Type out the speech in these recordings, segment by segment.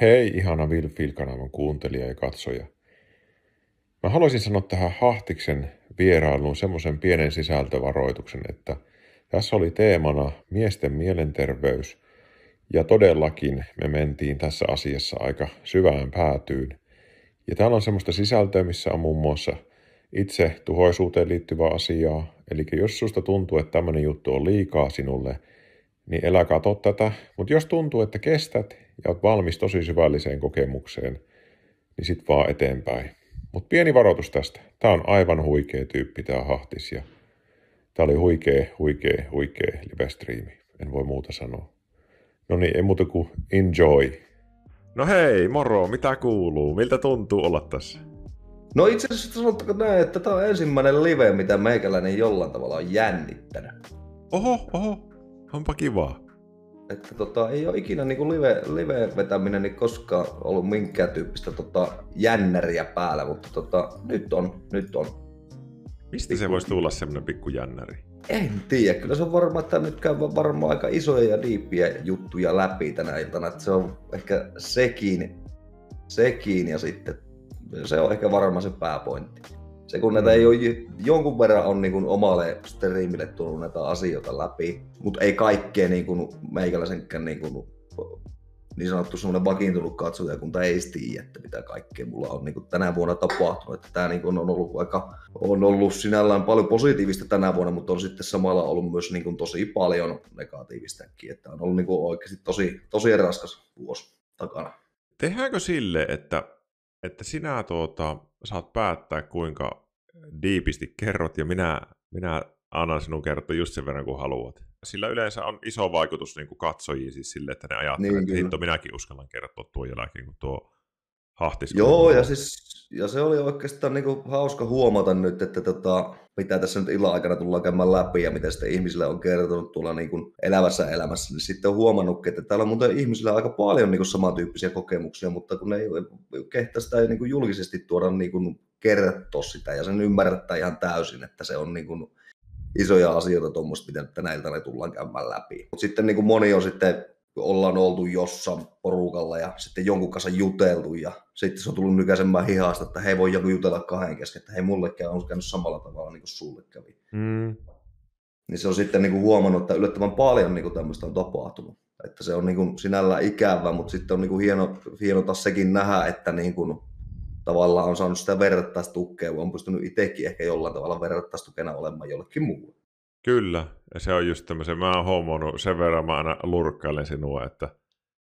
Hei ihana Vilfil-kanavan kuuntelija ja katsoja. Mä haluaisin sanoa tähän Hahtiksen vierailuun semmoisen pienen sisältövaroituksen, että tässä oli teemana miesten mielenterveys ja todellakin me mentiin tässä asiassa aika syvään päätyyn. Ja täällä on semmoista sisältöä, missä on muun muassa itse tuhoisuuteen liittyvää asiaa. Eli jos susta tuntuu, että tämmöinen juttu on liikaa sinulle, niin elä kato tätä. Mutta jos tuntuu, että kestät ja oot valmis tosi syvälliseen kokemukseen, niin sit vaan eteenpäin. Mutta pieni varoitus tästä. Tää on aivan huikea tyyppi tää Hahtis ja tää oli huikea, huikea, huikea live-striimi. En voi muuta sanoa. No niin, ei muuta kuin enjoy. No hei, moro, mitä kuuluu? Miltä tuntuu olla tässä? No itse asiassa sanottako näin, että tämä on ensimmäinen live, mitä meikäläinen jollain tavalla on jännittänyt. Oho, oho, onpa kiva. Että tota, ei ole ikinä niin kuin live, live-vetäminen niin koskaan ollut minkään tyyppistä tota, jännäriä päällä, mutta tota, nyt on, nyt on. Mistä pikku... se voisi tulla semmoinen pikku jännäri? En tiedä, kyllä se on varmaan, että nyt käy varmaan aika isoja ja diippiä juttuja läpi tänä iltana, että se on ehkä sekin, sekin ja sitten se on ehkä varmaan se pääpointti. Se kun näitä ei ole, jonkun verran on niin kuin omalle striimille tullut näitä asioita läpi, mutta ei kaikkea niin kuin meikäläisenkään niin, kuin, niin sanottu semmoinen vakiintunut katsojakunta ei tiedä, että mitä kaikkea mulla on niin kuin tänä vuonna tapahtunut. Että tämä niin kuin on ollut aika, on ollut sinällään paljon positiivista tänä vuonna, mutta on sitten samalla ollut myös niin kuin tosi paljon negatiivistakin. Että on ollut niin kuin oikeasti tosi, tosi raskas vuosi takana. Tehdäänkö sille, että että sinä tuota, saat päättää, kuinka diipisti kerrot, ja minä, minä annan sinun kertoa just sen verran, kuin haluat. Sillä yleensä on iso vaikutus niin kuin katsojiin siis sille, että ne ajattelee, niin, että hitto, minäkin uskallan kertoa tuon jälkeen, kun tuo hahtis. Joo, ja, siis, ja se oli oikeastaan niin kuin hauska huomata nyt, että tota, mitä tässä nyt illan aikana tullaan käymään läpi ja mitä sitten ihmisille on kertonut tuolla niin kuin elävässä elämässä, niin sitten on huomannut, että täällä on muuten ihmisillä aika paljon niin kuin samantyyppisiä kokemuksia, mutta kun ne ei kehtä sitä niin kuin julkisesti tuoda niin kuin kertoa sitä ja sen ymmärrättää ihan täysin, että se on niin kuin isoja asioita tuommoista, mitä tänä iltana tullaan käymään läpi. Mutta sitten niin kuin moni on sitten ollaan oltu jossain porukalla ja sitten jonkun kanssa juteltu ja sitten se on tullut nykäisemään hihasta, että hei voi joku jutella kahden kesken, että hei mulle on käynyt samalla tavalla niin kuin sulle kävi. Mm. Niin se on sitten niin kuin huomannut, että yllättävän paljon niin kuin tämmöistä on tapahtunut. Että se on niin kuin sinällään ikävä, mutta sitten on niin kuin hieno, hieno taas sekin nähdä, että niin kuin tavallaan on saanut sitä verrattaistukea, on pystynyt itsekin ehkä jollain tavalla verrattaistukena olemaan jollekin muulle. Kyllä, ja se on just tämmöisen, mä oon huomannut sen verran, mä aina lurkkailen sinua, että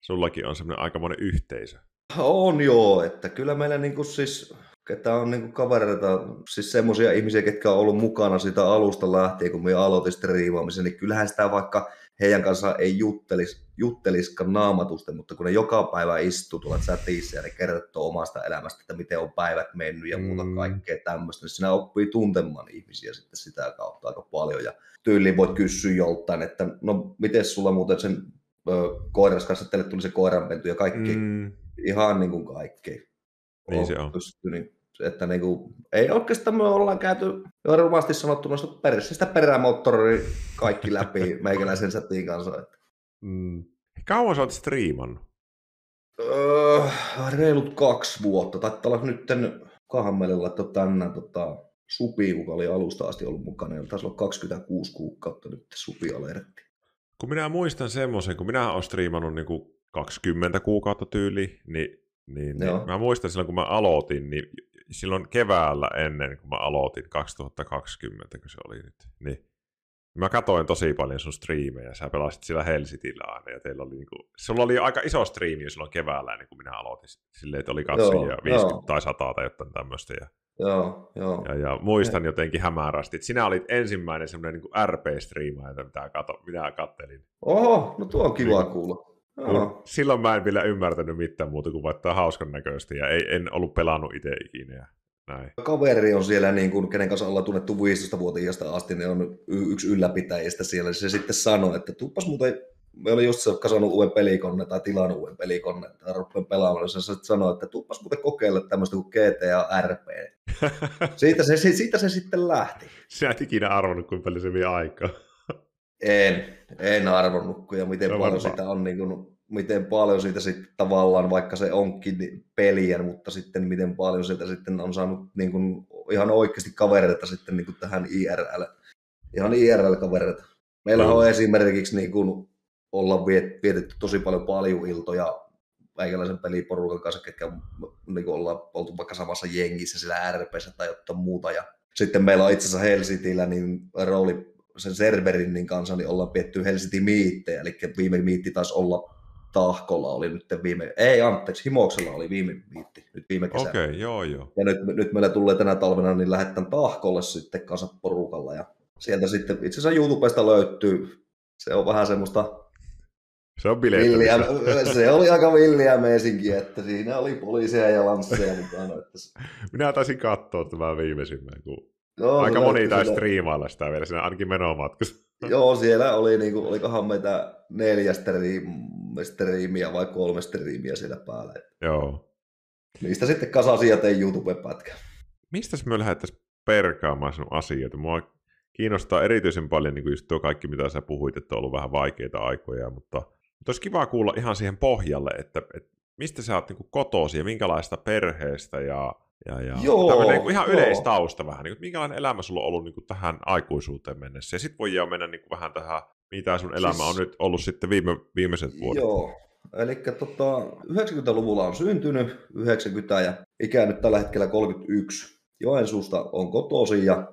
sullakin on semmoinen aikamoinen yhteisö. On joo, että kyllä meillä niinku siis, ketä on niinku kavereita, siis semmoisia ihmisiä, ketkä on ollut mukana sitä alusta lähtien, kun me aloitin striimaamisen, niin kyllähän sitä vaikka heidän kanssaan ei juttelis, jutteliskaan naamatusten, mutta kun ne joka päivä istuu tuolla chatissa ja ne kertoo omasta elämästä, että miten on päivät mennyt ja muuta mm. kaikkea tämmöistä, niin sinä oppii tuntemaan ihmisiä sitten sitä kautta aika paljon. Ja tyyliin voit kysyä joltain, että no miten sulla muuten sen ö, koiras kanssa, teille tuli se koiranpentu ja kaikki, mm. ihan niin kuin kaikki. Niin se on. Pystynyt että niin kuin, ei oikeastaan me ollaan käyty rumasti sanottuna sitä perämoottori kaikki läpi meikäläisen sätiin kanssa. Että. Mm. Kauan sä oot striimannut? Öö, reilut kaksi vuotta. Taitaa olla nyt meille laittaa tänään tota, Supi, joka oli alusta asti ollut mukana, ja taisi olla 26 kuukautta nyt Supi alertti. Kun minä muistan semmoisen, kun minä olen striimannut niin kuin 20 kuukautta tyyli, niin, niin, niin mä muistan silloin, kun mä aloitin, niin silloin keväällä ennen kuin mä aloitin 2020, kun se oli nyt, niin mä katoin tosi paljon sun striimejä, sä pelasit siellä Helsityllä aina, ja teillä oli niinku, sulla oli aika iso striimi silloin keväällä ennen kuin minä aloitin, silleen, että oli katsojia 50 joo. tai 100 tai jotain tämmöistä, ja, joo, joo. Ja, ja, muistan jotenkin hämärästi, että sinä olit ensimmäinen semmoinen niin RP-striima, mitä kato, minä kattelin. Oho, no tuo on kiva niin, kuulla. Joo. Silloin mä en vielä ymmärtänyt mitään muuta kuin vaikka hauskan näköistä ja ei, en ollut pelannut itse ikinä. Näin. Kaveri on siellä, niin kuin, kenen kanssa ollaan tunnettu 15-vuotiaasta asti, niin on yksi ylläpitäjistä siellä. Se sitten sanoi, että tuppas muuten me oli just kasannut uuden pelikonne tai tilannut uuden pelikonne tai rupean pelaamaan, se sanoi, että tuppas muuten kokeilla tämmöistä kuin GTA RP. siitä, se, siitä se sitten lähti. Sä et ikinä arvonnut, kuinka paljon se vie aikaa. En, en arvonnut, ja miten no, paljon sitä on niin kuin, miten paljon siitä sitten tavallaan, vaikka se onkin peliä, mutta sitten miten paljon sieltä sitten on saanut niin kuin, ihan oikeasti kavereita sitten niin kuin tähän IRL, ihan IRL-kavereita. Meillä no. on esimerkiksi niin kuin, olla vietetty tosi paljon paljon iltoja meikäläisen peliporukan kanssa, ketkä niin kuin ollaan oltu vaikka samassa jengissä sillä RPssä tai jotain muuta. Ja sitten meillä on itse asiassa Helsinillä niin rooli sen serverin niin kanssa, niin ollaan pietty Helsinki miittejä, eli viime miitti taisi olla Tahkolla oli nyt viime, ei anteeksi, Himoksella oli viime miitti, nyt viime kesänä. Okei, okay, joo joo. Ja nyt, nyt meillä tulee tänä talvena, niin lähdetään Tahkolle sitten kanssa porukalla ja sieltä sitten itse asiassa YouTubesta löytyy, se on vähän semmoista se on villiä, Se oli aika villiä meisinkin, että siinä oli poliisia ja lansseja mukana. Että. Minä taisin katsoa tämän viimeisimmän, kun no, aika moni taisi striimailla sitä vielä siinä ainakin menomatkassa. Joo, siellä oli, niin kuin, olikohan meitä neljä striimiä vai kolme striimiä siellä päällä. Joo. Niistä sitten kasasi ja tein YouTube-pätkä. Mistä me lähdettäisiin perkaamaan sinun asioita? Mua kiinnostaa erityisen paljon niin kuin just tuo kaikki, mitä sä puhuit, että on ollut vähän vaikeita aikoja, mutta mutta olisi kiva kuulla ihan siihen pohjalle, että, että mistä sä oot niin kotosi ja minkälaista perheestä ja, ja, ja joo, tämmöinen niin ihan joo. yleistausta vähän, niin kuin, minkälainen elämä sulla on ollut niin kuin tähän aikuisuuteen mennessä. Ja sitten voi mennä niin kuin vähän tähän, mitä sun elämä siis, on nyt ollut sitten viime, viimeiset vuodet. Joo, eli tota, 90-luvulla on syntynyt, 90 ja ikä nyt tällä hetkellä 31. Joensuusta on kotosi ja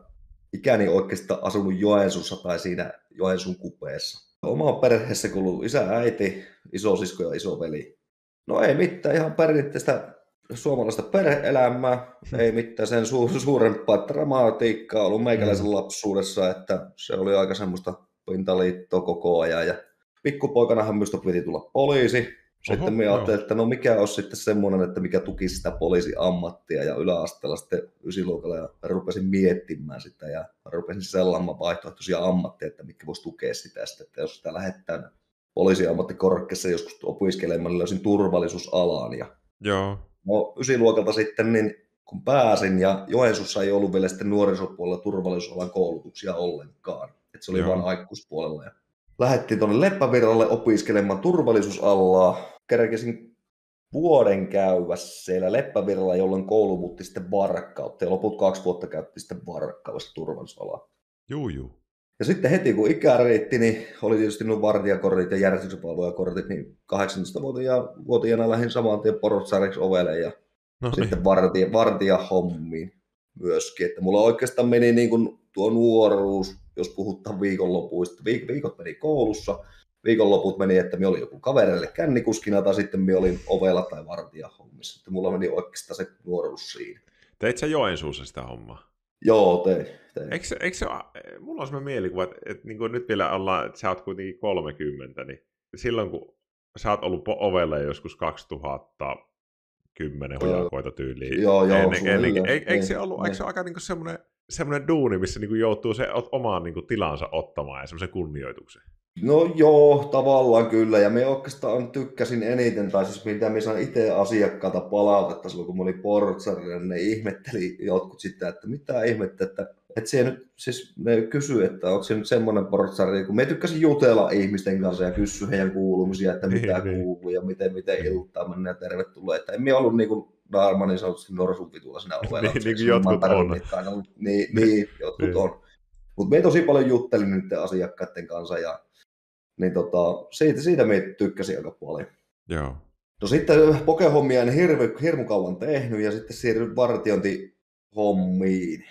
ikäni oikeastaan asunut Joensuussa tai siinä Joensuun kupeessa. Oma perheessä kuuluu isä, äiti, isosisko ja isoveli. No ei mitään, ihan perinteistä suomalaista perheelämää, ei mitään sen su- suurempaa dramatiikkaa ollut meikäläisen mm. lapsuudessa, että se oli aika semmoista pintaliittoa koko ajan. Ja pikkupoikanahan minusta piti tulla poliisi, sitten Oho, minä ajattelin, että no mikä olisi sitten semmoinen, että mikä tuki sitä poliisiammattia ja yläasteella sitten ysiluokalla ja rupesin miettimään sitä ja rupesin sellaamaan vaihtoehtoisia ammatteja, että mikä voisi tukea sitä sitten, että jos sitä lähettää poliisiammattikorkeassa joskus opiskelemaan, niin löysin turvallisuusalaan ja Joo. No ysiluokalta sitten, niin kun pääsin ja Joensuussa ei ollut vielä sitten nuorisopuolella turvallisuusalan koulutuksia ollenkaan. Että se oli vain aikuispuolella. Ja lähdettiin tuonne Leppävirralle opiskelemaan turvallisuusallaa kerkesin vuoden käyvä siellä Leppävirralla, jolloin koulu muutti sitten varkkautta ja loput kaksi vuotta käytti sitten varkkaavassa turvallisuusalaa. Juu, juu. Ja sitten heti kun ikä riitti, niin oli tietysti nuo vartijakortit ja järjestyksenvalvojakortit, niin 18-vuotiaana lähdin saman tien porotsariksi ovelle ja no niin. sitten vartija, vartija hommiin myöskin. Että mulla oikeastaan meni niin kuin tuo nuoruus, jos puhutaan viikonlopuista. Viik- viikot meni koulussa, viikonloput meni, että me oli joku kaverille kännikuskina tai sitten me olin ovella tai vartija hommissa. Että mulla meni oikeastaan se nuoruus siinä. Teit sä Joensuussa sitä hommaa? Joo, tein. tein. Eikö, eikö se, mulla on sellainen mielikuva, että, että niin nyt vielä ollaan, että sä oot kuitenkin 30, niin silloin kun sä oot ollut ovella joskus 2010 hujakoita tyyliin. Joo, joo. Ennen, ennen, eikö, eikö, se ollut, eikö se ole aika niin semmoinen, semmoinen duuni, missä niin kuin joutuu se omaan niin kuin tilansa ottamaan ja semmoisen kunnioituksen? No joo, tavallaan kyllä. Ja me oikeastaan tykkäsin eniten, tai siis mitä me sain itse asiakkaalta palautetta silloin, kun mä olin portsarilla, niin ne ihmetteli jotkut sitä, että mitä ihmettä, että, että se nyt, siis ne kysyy, että onko se nyt semmoinen portsari, kun me tykkäsin jutella ihmisten kanssa ja kysyä heidän kuulumisia, että mitä niin, niin. kuuluu ja miten, miten iltaa mennä ja tervetuloa. Että emme ollut niin kuin Darma niin sanotusti norsun vitulla siinä ovella. niin, niin jotkut on. Niin, niin, jotkut niin. on. Mutta me tosi paljon juttelin nyt asiakkaiden kanssa ja niin tota, siitä, siitä me tykkäsin aika paljon. Joo. No sitten pokehommia en hirve, hirmu kauan tehnyt ja sitten siirryin vartiointihommiin.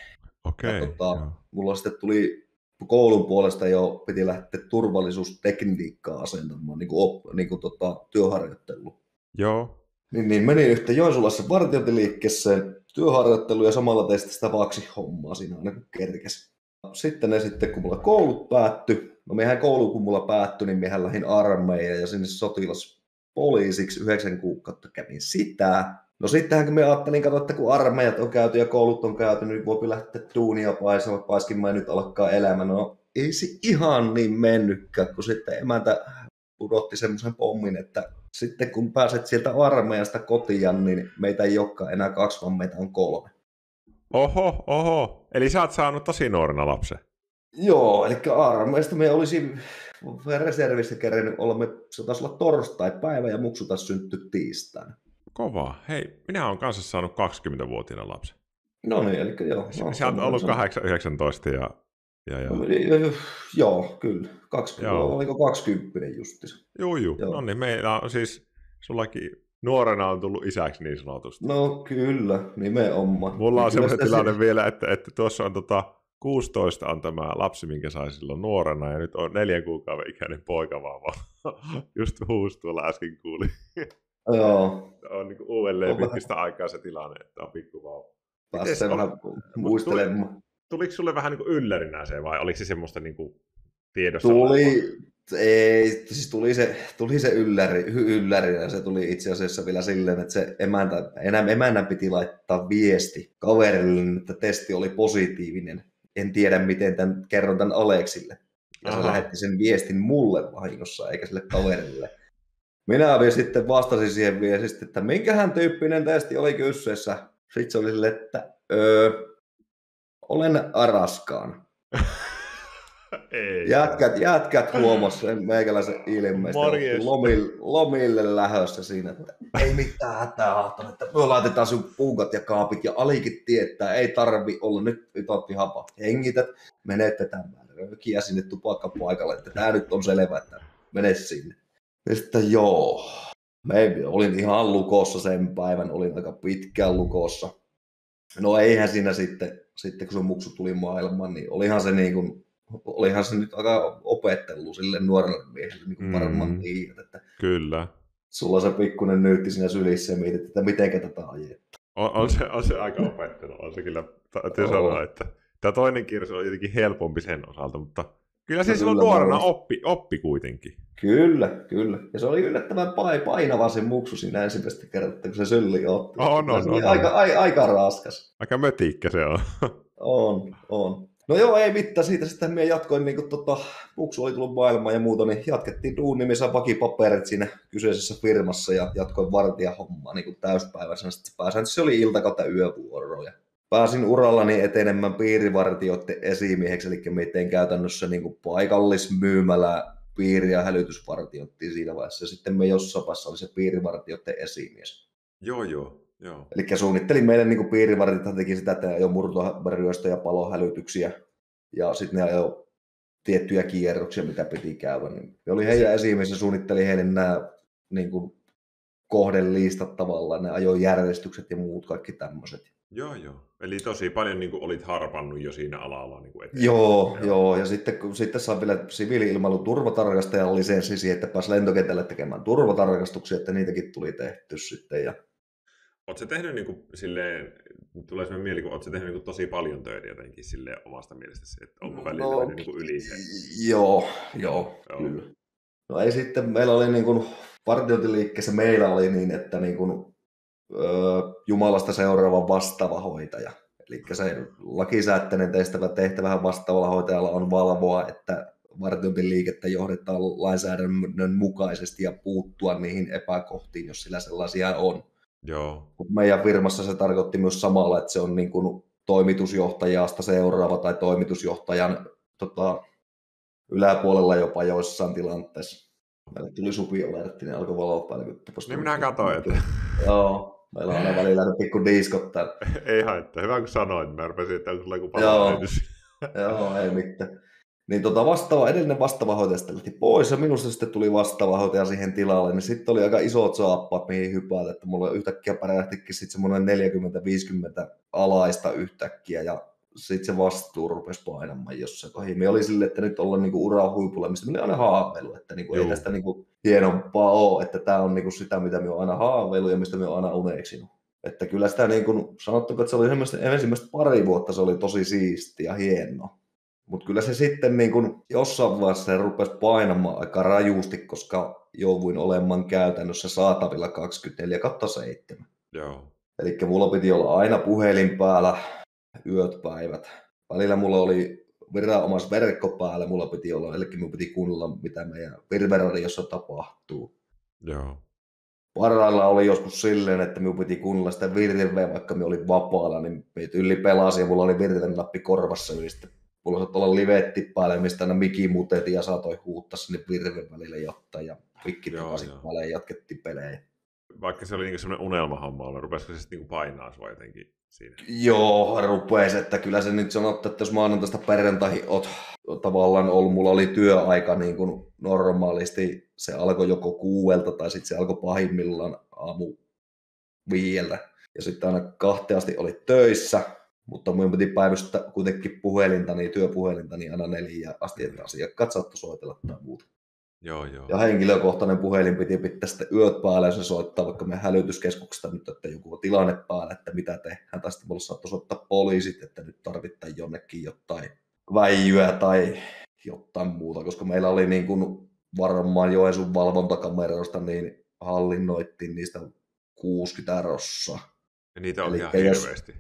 Okei. Okay, tota, mulla sitten tuli koulun puolesta jo piti lähteä turvallisuustekniikkaa asentamaan niin kuin, op, niin kuin tota, työharjoittelu. Joo. Niin, niin menin yhtä Joensulassa vartiointiliikkeeseen työharjoittelu ja samalla tein sitä vaksi hommaa siinä aina kun kerkesi. Sitten ne sitten, kun mulla koulut päättyi, No mehän koulu, kun mulla päättyi, niin mehän lähdin armeijaan ja sinne sotilaspoliisiksi yhdeksän kuukautta kävin sitä. No sittenhän kun me ajattelin, katsoa, että kun armeijat on käyty ja koulut on käyty, niin voi lähteä duunia paisemaan, paiskimaan nyt alkaa elämä. No ei se ihan niin mennytkään, kun sitten emäntä pudotti semmoisen pommin, että sitten kun pääset sieltä armeijasta kotiin, niin meitä ei olekaan enää kaksi, vaan meitä on kolme. Oho, oho. Eli sä oot saanut tosi nuorena lapsen. Joo, eli armeista me olisi reservissä kerennyt olla, me, se taisi olla torstai-päivä ja muksu taas synttyi tiistaina. Kova. Hei, minä olen kanssa saanut 20-vuotiaana lapsen. No niin, eli joo. No, Sä oot ollut 8-19 ja, ja, ja... No, joo, kyllä. 20, joo. Oliko 20 justi? Joo, joo. joo. No niin, meillä on siis, sullakin nuorena on tullut isäksi niin sanotusti. No kyllä, nimenomaan. Mulla on semmoinen tilanne si- vielä, että, että tuossa on tota, 16 on tämä lapsi, minkä sai silloin nuorena, ja nyt on neljän kuukauden ikäinen poika vaan, just huusi tuolla äsken kuuli. Joo. on niin uudelleen pitkistä aikaa se tilanne, että on pikku vauva. Päästä vähän muistelemaan. Tuliko sulle vähän niin yllärinä se, vai oliko se semmoista niin kuin tiedossa? Tuli, ei, siis tuli se, tuli se ylläri, ylläri, ja se tuli itse asiassa vielä silleen, että se emäntä, enää emännän piti laittaa viesti kaverille, että testi oli positiivinen. En tiedä, miten tämän, kerron tämän Aleksille. Ja Aha. se lähetti sen viestin mulle vahingossa, eikä sille kaverille. Minä vielä sitten vastasin siihen viestistä, että minkähän tyyppinen testi oli kyseessä. Sitten se oli sille, että öö, olen araskaan. Ei. Jätkät, jätkät huomasi sen meikäläisen ilmeistä. Lomille, lomille lähössä siinä, että ei mitään hätää haattanut, että me laitetaan sun puukat ja kaapit ja alikin tietää, ei tarvi olla nyt otti hapa. Hengität, menette tämän röökiä sinne tupakkapaikalle, että tämä nyt on selvä, että mene sinne. Ja sitten joo, me olin ihan lukossa sen päivän, olin aika pitkään lukossa. No eihän siinä sitten, sitten kun se muksu tuli maailmaan, niin olihan se niin kuin olihan se nyt aika opettelu sille nuorelle miehelle, niin kuin mm, varmaan tiedät, että Kyllä. sulla se pikkuinen nyytti siinä sylissä ja mietit, että miten tätä ajettaa. On, on, se, on se aika opettelu, on se kyllä, täytyy sanoa, että tämä toinen kirsi on jotenkin helpompi sen osalta, mutta kyllä se no, silloin nuorena oppi, oppi kuitenkin. Kyllä, kyllä. Ja se oli yllättävän painava se muksu siinä ensimmäistä kertaa, kun se sylli otti. On, on, on, on. Aika, on. Aika, aika raskas. Aika mötikkä se on. on, on. No joo, ei mitään. Siitä sitten minä jatkoin, niin kun tota, Puksu oli tullut maailmaan ja muuta, niin jatkettiin duuni, missä vakipaperit siinä kyseisessä firmassa ja jatkoin vartijahommaa niin täyspäiväisenä. Sitten se oli ilta kautta yövuoroja. Pääsin urallani etenemään piirivartijoiden esimieheksi, eli miten käytännössä niin kuin paikallismyymälä piiri- ja hälytysvartioitiin siinä vaiheessa. Ja sitten me jossain vaiheessa oli se piirivartijoiden esimies. Joo, joo. Joo. Eli suunnittelin meille niin piirivartit, teki sitä, että jo murtoryöstö ja palohälytyksiä. Ja sitten ne ajoi tiettyjä kierroksia, mitä piti käydä. Niin ne oli heidän esimies ja suunnitteli heille nämä niin kuin, kohdelistat tavallaan, ne ajoi järjestykset ja muut kaikki tämmöiset. Joo, joo. Eli tosi paljon niin kuin, olit harpannut jo siinä alalla niin kuin Joo, joo, joo. Ja sitten, kun, sitten saa vielä siviili-ilmailun turvatarkastajan lisenssi siihen, että pääsi lentokentälle tekemään turvatarkastuksia, että niitäkin tuli tehty sitten. Ja Oletko tehnyt niin kuin, silleen, tulee sellainen mieli, kun oletko tehnyt niin kuin, tosi paljon töitä jotenkin silleen omasta mielestäsi, että onko välillä no, mennyt niin kuin yli sen? Joo, joo, joo, kyllä. No ei sitten, meillä oli niin kuin, partiointiliikkeessä meillä oli niin, että niin kuin, öö, Jumalasta seuraava vastaava hoitaja. Eli se lakisääteinen tehtävä, tehtävähän vastaavalla hoitajalla on valvoa, että vartiointiliikettä johdetaan lainsäädännön mukaisesti ja puuttua niihin epäkohtiin, jos sillä sellaisia on. Joo. Meidän firmassa se tarkoitti myös samalla, että se on niin kuin toimitusjohtajasta seuraava tai toimitusjohtajan tota, yläpuolella jopa joissain tilanteissa. Meille tuli supi alertti, niin alkoi valottaa. Niin, niin minä katsoin, että... Joo, meillä on aina välillä pikku diskot täällä. ei haittaa, hyvä kun sanoit, mä rupesin, että onko sulla joku Joo. Joo, ei mitään. Niin tota vastaava, edellinen vastaava hoitaja sitten lähti pois ja minusta sitten tuli vastaava hoitaja siihen tilalle, niin sitten oli aika isot saappaat, mihin hypätä, että mulla yhtäkkiä pärähtikin sitten semmoinen 40-50 alaista yhtäkkiä ja sitten se vastuu rupesi painamaan jossain kohdassa. Me oli silleen, että nyt ollaan niinku uraa huipulla, mistä me aina haaveilu, että niinku ei tästä niinku hienompaa ole, että tämä on niinku sitä, mitä me on aina haaveilu ja mistä me on aina uneksinut. Että kyllä sitä niin kuin, sanottako, että se oli ensimmäistä pari vuotta se oli tosi siisti ja hienoa. Mutta kyllä se sitten niin kun jossain vaiheessa se rupesi painamaan aika rajusti, koska jouduin olemaan käytännössä saatavilla 24 7. Joo. Eli mulla piti olla aina puhelin päällä yöt päivät. Välillä mulla oli viranomais verkko päällä, mulla piti olla, eli mun piti kuunnella, mitä meidän virveradiossa tapahtuu. Joo. Parhailla oli joskus silleen, että minun piti kuunnella sitä virveä, vaikka minä olin vapaalla, niin yli pelasi ja mulla oli virven nappi korvassa, niin sitten mulla saattaa olla livetti päälle, mistä aina miki muteti ja saatoi huuttaa sinne virven välille jotain ja pikki takaisin päälle ja jatkettiin pelejä. Vaikka se oli niin semmoinen unelmahomma, rupesiko se sitten niin painaa sua jotenkin siinä? Joo, rupesi, että kyllä se nyt sanottu, että jos maanantaista perjantaihin oot tavallaan ollut, mulla oli työaika niin kuin normaalisti, se alkoi joko kuuelta tai sitten se alkoi pahimmillaan aamu viieltä. Ja sitten aina kahteasti oli töissä, mutta minun piti päivystää kuitenkin puhelinta, niin työpuhelinta, niin aina neljä asti, että asiakkaat saattoi soitella tai muuta. Joo, joo. Ja henkilökohtainen puhelin piti pitää sitten yöt päälle, jos se soittaa vaikka meidän hälytyskeskuksesta nyt, että joku on tilanne päällä, että mitä tehdään. Tai sitten mulle saattoi soittaa poliisit, että nyt tarvittaa jonnekin jotain väijyä tai jotain muuta, koska meillä oli niin kuin varmaan Joensuun valvontakameroista, niin hallinnoittiin niistä 60 rossa. Ja niitä oli ihan hirveästi.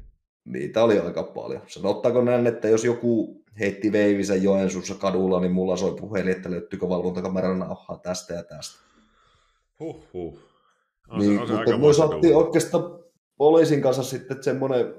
Niitä oli aika paljon. Sanottaako näin, että jos joku heitti veivisen Joensuussa kadulla, niin mulla soi puhelin, että löytyykö valvontakameran nauhaa tästä ja tästä. Huh, huh. On niin, se, on se mutta me saatiin oikeastaan poliisin kanssa sitten semmoinen,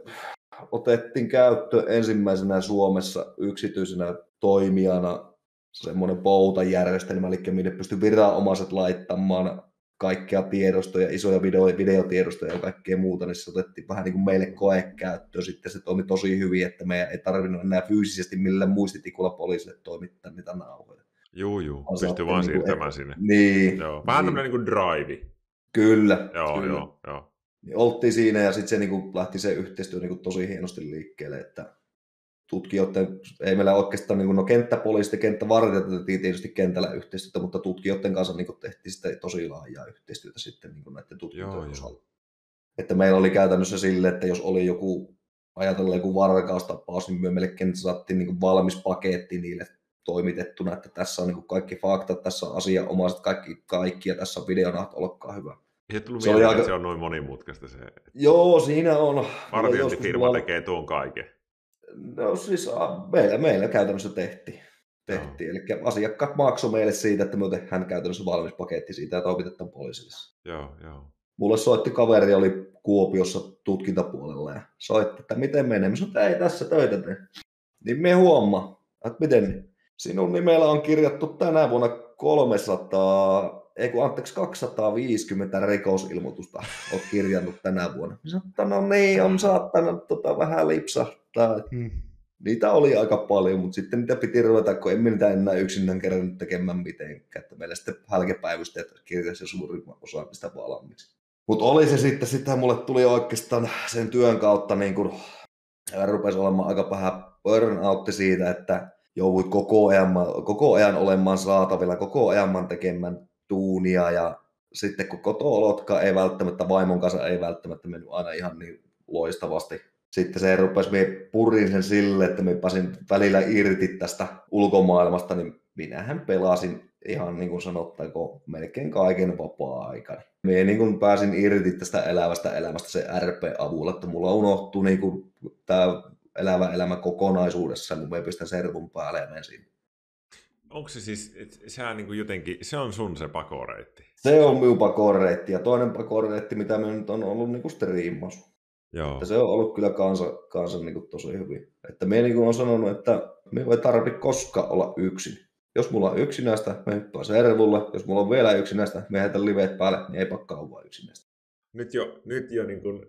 otettiin käyttö ensimmäisenä Suomessa yksityisenä toimijana semmoinen poutajärjestelmä, eli minne pystyi viranomaiset laittamaan kaikkea tiedostoja, isoja video, videotiedostoja ja kaikkea muuta, niin se otettiin vähän niin kuin meille koekäyttöön. Sitten se toimi tosi hyvin, että me ei tarvinnut enää fyysisesti millä muistitikulla poliisille toimittaa niitä nauhoja. Joo, joo. Pystyy vaan niin siirtämään et... sinne. Niin. Joo. Vähän niin. tämmöinen niin kuin drive. Kyllä. Joo, kyllä. joo, joo. Niin oltiin siinä ja sitten se niin kuin lähti se yhteistyö niin kuin tosi hienosti liikkeelle, että tutkijoiden, ei meillä oikeastaan, niin kuin, no kenttäpoliisit ja kenttävartijat tehtiin tietysti kentällä yhteistyötä, mutta tutkijoiden kanssa niin kuin, tehtiin sitten tosi laajaa yhteistyötä sitten niin kuin näiden tutkijoiden osalla. Että meillä oli käytännössä sille, että jos oli joku, ajatella joku varkaustapaus, niin me melkein saatiin niin kuin valmis paketti niille toimitettuna, että tässä on niin kuin kaikki faktat, tässä on asianomaiset, kaikki, kaikki ja tässä on videona, olkaa hyvä. Ei tullut se, mieleen, aika... se on noin monimutkaista se. Joo, siinä on. Vartiointifirma tekee tuon kaiken. No siis meillä, meillä käytännössä tehtiin. tehtiin. No. Eli asiakkaat maksoi meille siitä, että me tehdään käytännössä valmis paketti siitä ja toimitetaan poliisille. Joo, joo. Mulle soitti kaveri, oli Kuopiossa tutkintapuolella ja soitti, että miten menee. Mä sanoin, että ei tässä töitä tee. Niin me huomaa, että miten sinun nimellä on kirjattu tänä vuonna 300, ei kun anteeksi 250 rikosilmoitusta olet kirjannut tänä vuonna. Mä sanoin, että no niin, on saattanut tota vähän lipsahtaa että hmm. niitä oli aika paljon, mutta sitten niitä piti ruveta, kun emme niitä enää yksinään kerran tekemään mitenkään. Että meillä sitten hälkepäivysteet kirjasi suurimman osa niistä valmiiksi. Mutta oli se sitten, sitten mulle tuli oikeastaan sen työn kautta niin kuin, rupesi olemaan aika vähän burnoutti siitä, että jouduit koko ajan, koko ajan olemaan saatavilla, koko ajan tekemään tuunia ja sitten kun koto ei välttämättä, vaimon kanssa ei välttämättä mennyt aina ihan niin loistavasti sitten se rupesi, me purin sen sille, että me pääsin välillä irti tästä ulkomaailmasta, niin minähän pelasin ihan niin kuin sanottaako melkein kaiken vapaa-aikana. Me niin kuin pääsin irti tästä elävästä elämästä se RP-avulla, että mulla unohtuu niin kuin tämä elävä elämä kokonaisuudessa, kun me pistän servun päälle ja menen sinne. Onko se siis, sehän niin kuin jotenkin, se on sun se pakoreitti? Se on minun pakoreitti ja toinen pakoreitti, mitä me nyt on ollut niin kuin striimaus. Joo. Että se on ollut kyllä kansa, kansa niin kuin tosi hyvin. Että me niin kuin on sanonut, että me ei tarvitse koskaan olla yksin. Jos mulla on yksinäistä, me hyppää servulle. Jos mulla on vielä yksinäistä, me heitän liveet päälle, niin eipä kauan yksinäistä. Nyt jo, nyt jo niin kuin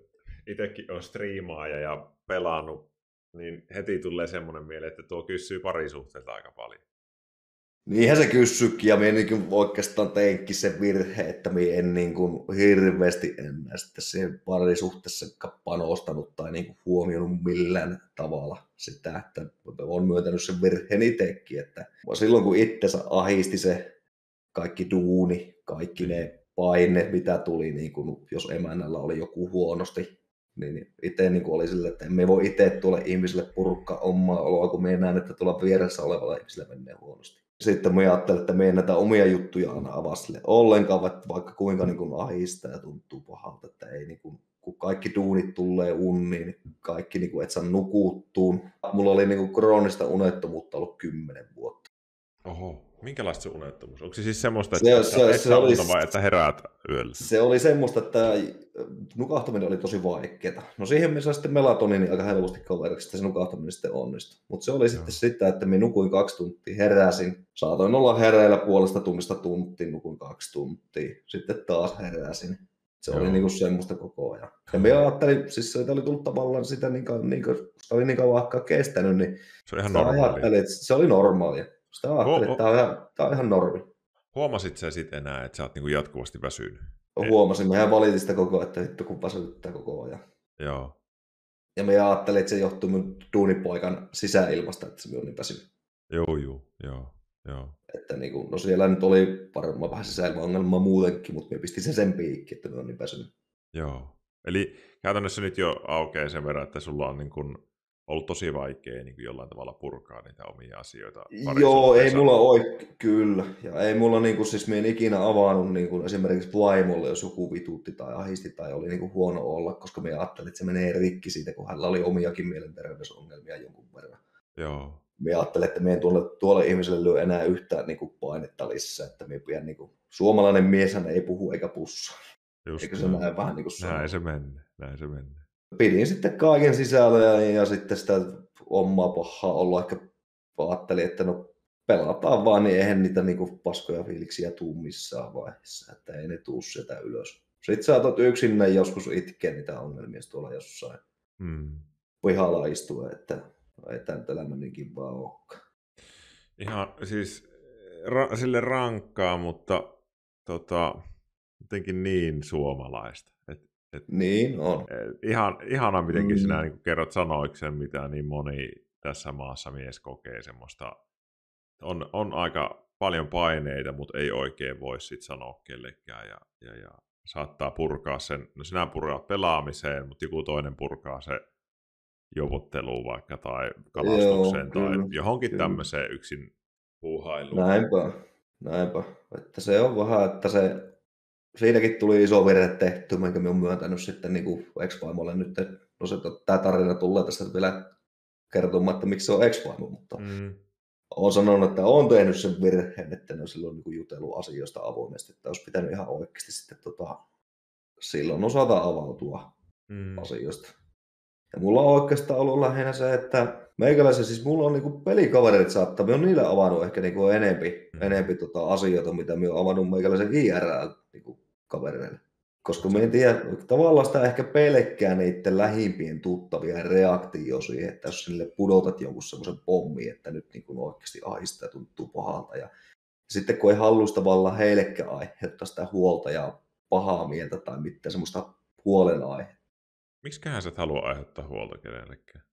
itsekin on striimaaja ja pelannut, niin heti tulee semmoinen mieleen, että tuo kysyy parisuhteelta aika paljon. Niinhän se kyssykin, ja minä niin oikeastaan teinkin se virhe, että minä en niin kuin hirveästi enää sitten siihen parisuhteessa panostanut tai niin kuin huomioinut millään tavalla sitä, että olen myöntänyt sen virheen itsekin, että silloin kun itsensä ahisti se kaikki duuni, kaikki ne paine, mitä tuli, niin kuin, jos emännällä oli joku huonosti, niin itse niin oli sille, että emme voi itse tuolle ihmiselle purkkaa omaa oloa, kun me näen, että tuolla vieressä olevalla ihmisellä menee huonosti sitten mä ajattelin, että me ei näitä omia juttuja aina avaa sille ollenkaan, vaikka kuinka niin kuin ahistaa ja tuntuu pahalta, että ei niin kuin, kun kaikki duunit tulee unniin, niin kaikki niin kuin, et saa nukuttuun. Mulla oli niin kuin kroonista unettomuutta ollut kymmenen vuotta. Oho. Minkälaista se unettomuus? Onko se siis semmoista, Se- että se- et se sä oli- vai että heräät yöllä? Se oli semmoista, että nukahtaminen oli tosi vaikeaa. No siihen me saa sitten melatoniini aika helposti kaveriksi, että se nukahtaminen sitten onnistui. Mutta se oli sitten sitä, että me nukuin kaksi tuntia, heräsin. Saatoin olla hereillä puolesta tunnista tuntiin, nukuin kaksi tuntia. Sitten taas heräsin. Se Joo. oli niinku semmoista koko ajan. Ja me ajattelin, siis se oli tullut tavallaan sitä niin kauan, niin kuin, sitä oli niin kauan aikaa kestänyt, niin Se ihan ajattelin, että se oli normaalia. Sitä ajattelin, Ho- että tämä on ihan, tämä on ihan normi. Huomasit sä sitten enää, että sä oot niinku jatkuvasti väsynyt? Ei. Huomasin, mehän valitin sitä koko ajan, että vittu kun väsyttää koko ajan. Joo. Ja me ajattelin, että se johtuu mun duunipoikan sisäilmasta, että se on niin väsynyt. Joo, joo, joo, joo. Että niin kuin, no siellä nyt oli varmaan vähän sisäilmaongelmaa muutenkin, mutta me pistin sen sen piikki, että me on niin väsynyt. Joo. Eli käytännössä nyt jo aukeaa sen verran, että sulla on niin kuin ollut tosi vaikea niin kuin jollain tavalla purkaa niitä omia asioita. Joo, ei mulla ole, kyllä. Ja ei mulla niinku, siis me en ikinä avannut niinku, esimerkiksi vaimolle, jos joku vitutti tai ahisti tai oli niinku huono olla, koska me ajattelin, että se menee rikki siitä, kun hänellä oli omiakin mielenterveysongelmia jonkun verran. Joo, Me ajattelin, että me en tuolle, tuolle ihmiselle lyö enää yhtään niinku, painetta lisää, että me pidän niinku, suomalainen mieshän ei puhu eikä pussa. just Eikö se näin vähän niin kuin Näin se menne, näin se menne. Pidin sitten kaiken sisällä ja, ja sitten sitä omaa pahaa olla ehkä ajattelin, että no pelataan vaan, niin eihän niitä niinku paskoja fiiliksiä tuu missään vaiheessa, että ei ne tuu sieltä ylös. Sitten saatat yksin joskus itkeä niitä ongelmia tuolla jossain Mm. pihalla istua, että ei tämä nyt elämä niin kivaa olekaan. Ihan siis ra- sille rankkaa, mutta tota, jotenkin niin suomalaista. Et, Niin on. ihan, ihana mitenkin Mm. sinä niin kerrot sanoiksen, mitä niin moni tässä maassa mies kokee semmoista. On, on aika paljon paineita, mutta ei oikein voi sit sanoa kellekään. Ja, ja, ja saattaa purkaa sen, no sinä purkaat pelaamiseen, mutta joku toinen purkaa se jovotteluun vaikka tai kalastukseen tai kyllä, johonkin kyllä. tämmöiseen yksin puuhailuun. Näinpä, näinpä. Että se on vähän, että se, siinäkin tuli iso virhe tehty, minkä me on myöntänyt sitten niin kuin ex-vaimolle nyt. No se, tämä tarina tulee tästä vielä kertomaan, että miksi se on ex-vaimo, mutta Mm, olen sanonut, että olen tehnyt sen virheen, että ne on silloin niin kuin jutellut asioista avoimesti, että olisi pitänyt ihan oikeasti sitten tota, silloin osata avautua mm, asioista. Ja mulla on oikeastaan ollut lähinnä se, että meikäläisen, siis mulla on niinku pelikaverit saattaa, me on niille avannut ehkä niinku enempi, Mm. enempi tota asioita, mitä me on avannut meikäläisen IRL kavereille. Koska me en tiedä, tavallaan sitä ehkä pelkkää niiden lähimpien tuttavien reaktio siihen, että jos sille pudotat jonkun semmoisen pommin, että nyt niin oikeasti ahistaa ja tuntuu pahalta. Ja sitten kun ei halua tavallaan heillekään aiheuttaa sitä huolta ja pahaa mieltä tai mitään semmoista huolenaihetta, Miksiköhän sä et halua aiheuttaa huolta kenellekään?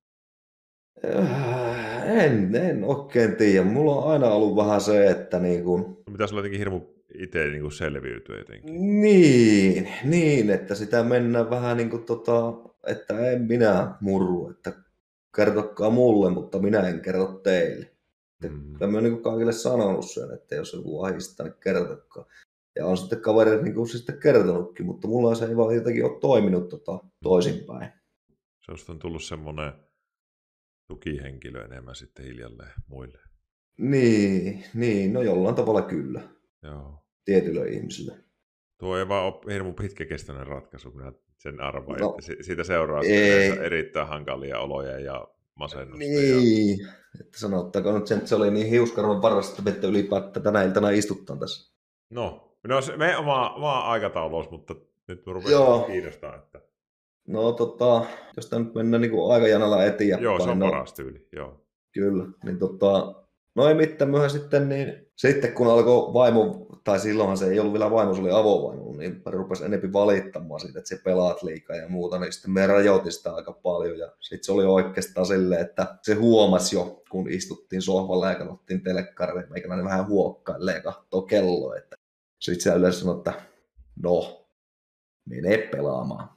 Äh, En, en oikein tiedä. Mulla on aina ollut vähän se, että niin kuin, No, Pitäisi olla jotenkin hirmu itse niin kuin selviytyä jotenkin. niin, niin, että sitä mennään vähän niin kuin tota, että en minä murru, että kertokaa mulle, mutta minä en kerro teille. Mm. Kyllä mä oon niin kuin kaikille sanonut sen, että jos joku ahistaa, niin kertokaa. Ja on sitten kaverit niin kuin sitten kertonutkin, mutta mulla se ei vaan jotenkin ole toiminut tota, toisinpäin. Se on tullut semmoinen tukihenkilö enemmän sitten hiljalleen muille. Niin, niin, no jollain tavalla kyllä, Joo. Tietyille ihmisille. Tuo ei vaan ole hirmu pitkäkestoinen ratkaisu, minä sen arvaan, No, että siitä seuraa ei. erittäin hankalia oloja ja masennusta. Ja... Niin, että sanottaako nyt sen, että se oli niin hiuskarvan parasta, että ylipäätään tänä iltana istuttaan tässä. No, no se, me oma, oma aikatauluus, mutta nyt rupeaa kiinnostaa, että No tota, jos tämä nyt mennään niin kuin aikajanalla eteenpäin. joo, se on no, paras tyyli, joo. Kyllä, niin tota, no ei mitään myöhään sitten, niin sitten kun alkoi vaimo, tai silloinhan se ei ollut vielä vaimo, se oli avovaimo, niin rupesi enempi valittamaan siitä, että se pelaat liikaa ja muuta, niin sitten me rajoitin sitä aika paljon ja sitten se oli oikeastaan silleen, että se huomasi jo, kun istuttiin sohvalla ja katsottiin telekkarille, meikäläinen vähän huokkailee ja katsoo kelloa, että sitten se yleensä sanoi, että no, mene pelaamaan,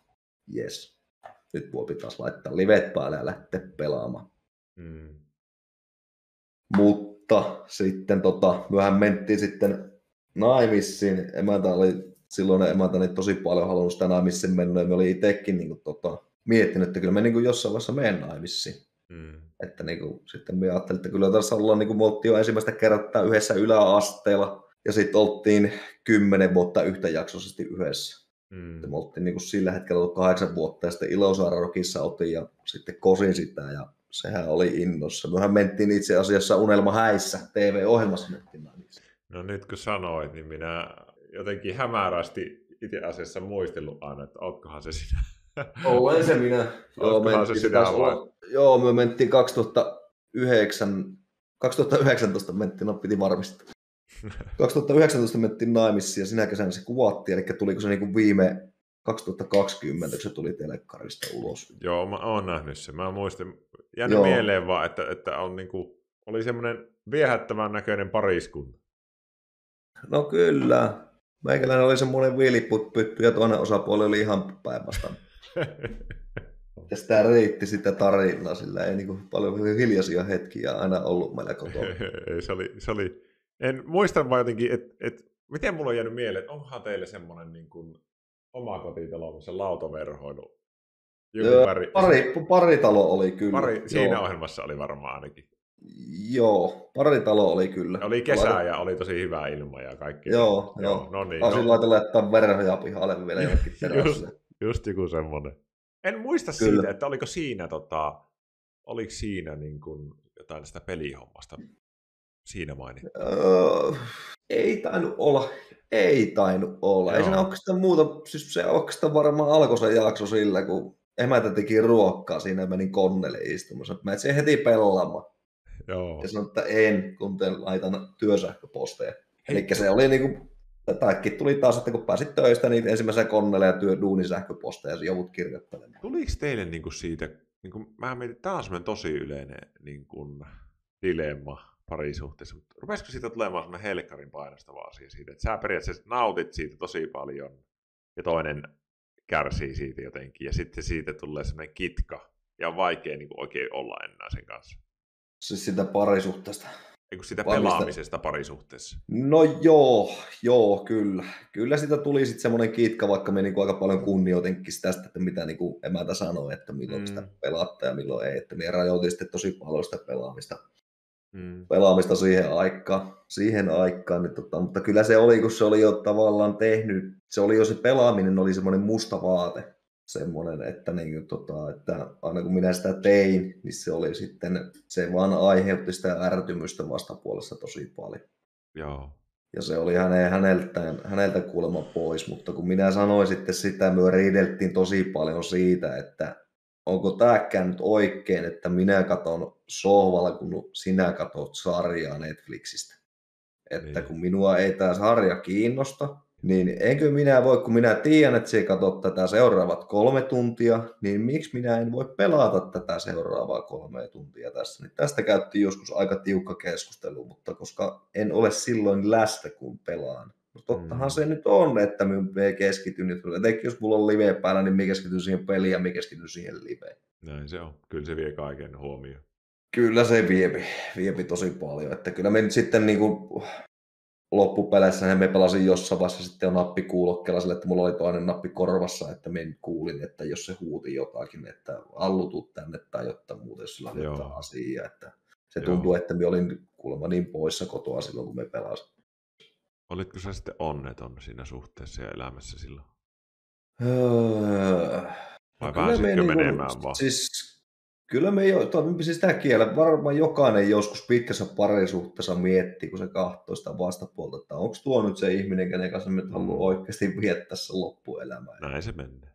yes. Nyt voi taas laittaa livet päälle ja lähteä pelaamaan. Mm. Mutta sitten tota, myöhän mentiin sitten naimisiin. Emäntä oli, silloin emäntä niin tosi paljon halunnut sitä naimisiin mennä. Ja me oli itsekin niin kuin, tota, miettinyt, että kyllä me niin kuin jossain vaiheessa menen naimisiin. Mm. Että niin kuin, sitten me ajattelin, että kyllä tässä ollaan, niin kuin me oltiin jo ensimmäistä kertaa yhdessä yläasteella, ja sitten oltiin kymmenen vuotta yhtäjaksoisesti yhdessä. Mm. Me oltiin niin kuin sillä hetkellä ollut kahdeksan vuotta, ja sitten Ilosaararokissa otin, ja sitten kosin sitä, ja sehän oli innossa. Mehän mentiin itse asiassa Unelma häissä, TV-ohjelmassa mentiin No nyt kun sanoit, niin minä jotenkin hämärästi itse asiassa muistellut aina, että ootkohan se sinä. Olen se minä. Joo, me se sinä olla... Joo, me mentiin 2009, 2019 mentiin, no piti varmistaa. 2019 mentiin naimisiin ja sinä kesänä se kuvattiin, eli tuliko se niin viime 2020, kun se tuli telekkarista ulos. Joo, mä oon nähnyt sen. Mä muistan, jäänyt mieleen vaan, että, että on niin kuin, oli semmoinen viehättävän näköinen pariskunta. No kyllä. Meikäläinen oli semmoinen viilipytty ja toinen osapuoli oli ihan päinvastainen. Ja sitä riitti sitä tarinaa, sillä ei niin kuin paljon hiljaisia hetkiä aina ollut meillä kotona. se, oli, se oli, en muista vaan jotenkin, että et, miten mulla on jäänyt mieleen, että onhan teille semmoinen niin kuin oma kotitalo, missä lautaverhoilu. Joo, pari, pari, pari talo oli kyllä. Pari, siinä Joo. ohjelmassa oli varmaan ainakin. Joo, pari talo oli kyllä. Oli kesää Laitat... ja oli tosi hyvä ilma ja kaikki. Joo, joo. joo. No niin, Olisin no. laitella laittaa verhoja pihalle vielä jonnekin just, just joku semmoinen. En muista Kyllä. siitä, että oliko siinä, tota, oliko siinä niin kuin jotain sitä pelihommasta siinä mainittu? Öö, ei tainnut olla. Ei tainnut olla. Joo. Ei siinä oikeastaan muuta, siis se oikeastaan varmaan alkoi se jakso sillä, kun emäntä teki ruokkaa siinä menin konnelle istumassa. Mä etsin heti pelaamaan. Joo. Ja sanoin, että en, kun te laitan työsähköposteja. Eli se oli niinku Tämäkin tuli taas, että kun pääsit töistä, niin ensimmäisenä konnelle ja työ, duunisähköposteja ja joudut kirjoittelemaan. Tuliko teille niin kuin siitä, niin kuin, mä mietin, tämä on semmoinen tosi yleinen niin kuin, dilemma parisuhteessa, mutta rupesiko siitä tulemaan semmoinen helkkarin painostava asia siitä, että sä periaatteessa nautit siitä tosi paljon ja toinen kärsii siitä jotenkin ja sitten siitä tulee semmoinen kitka ja on vaikea niin kuin, oikein olla enää sen kanssa. Siis sitä parisuhteesta. Eikö sitä pelaamisesta parisuhteessa? No joo, joo, kyllä. Kyllä sitä tuli sitten semmoinen kitka, vaikka me niinku aika paljon kunnioitinkin tästä, että mitä niinku emäntä sanoi, että milloin mm. sitä pelaatte ja milloin ei. Että me rajoitin sitten tosi paljon sitä pelaamista, mm. pelaamista siihen aikaan. Siihen aikaan niin tota, mutta kyllä se oli, kun se oli jo tavallaan tehnyt, se oli jo se pelaaminen, oli semmoinen musta vaate semmoinen, että, niin, tota, että aina kun minä sitä tein, niin se oli sitten, se vaan aiheutti sitä ärtymystä vastapuolessa tosi paljon. Joo. Ja se oli häne, häneltä, häneltä kuulemma pois, mutta kun minä sanoin sitten sitä, me riideltiin tosi paljon siitä, että onko tämäkään nyt oikein, että minä katon sohvalla, kun sinä katot sarjaa Netflixistä. Että niin. kun minua ei tämä sarja kiinnosta, niin enkö minä voi, kun minä tiedän, että se katsot tätä seuraavat kolme tuntia, niin miksi minä en voi pelata tätä seuraavaa kolme tuntia tässä. Niin tästä käytti joskus aika tiukka keskustelu, mutta koska en ole silloin läsnä, kun pelaan. No tottahan mm. se nyt on, että me keskityn, etenkin jos mulla on live päällä, niin me keskityn siihen peliin ja me keskityn siihen liveen. Näin se on. Kyllä se vie kaiken huomioon. Kyllä se viepi, viepi tosi paljon. Että kyllä me nyt sitten niin kuin, loppupeleissä me pelasin jossain vaiheessa sitten nappi kuulokkeella sille, että mulla oli toinen nappi korvassa, että me kuulin, että jos se huuti jotakin, että allutut tänne tai jotta muuten sillä oli jotain asiaa, että se tuntuu, että me olin kuulemma niin poissa kotoa silloin, kun me pelasin. Olitko sä sitten onneton siinä suhteessa ja elämässä silloin? Öö, Vai pääsitkö niin menemään vaan? Siis Kyllä me jo, siis kielen, varmaan jokainen joskus pitkässä parisuhteessa miettii, kun se katsoo sitä vastapuolta, että onko tuo nyt se ihminen, kenen kanssa me mm. oikeasti viettää se loppuelämää. Näin se menee.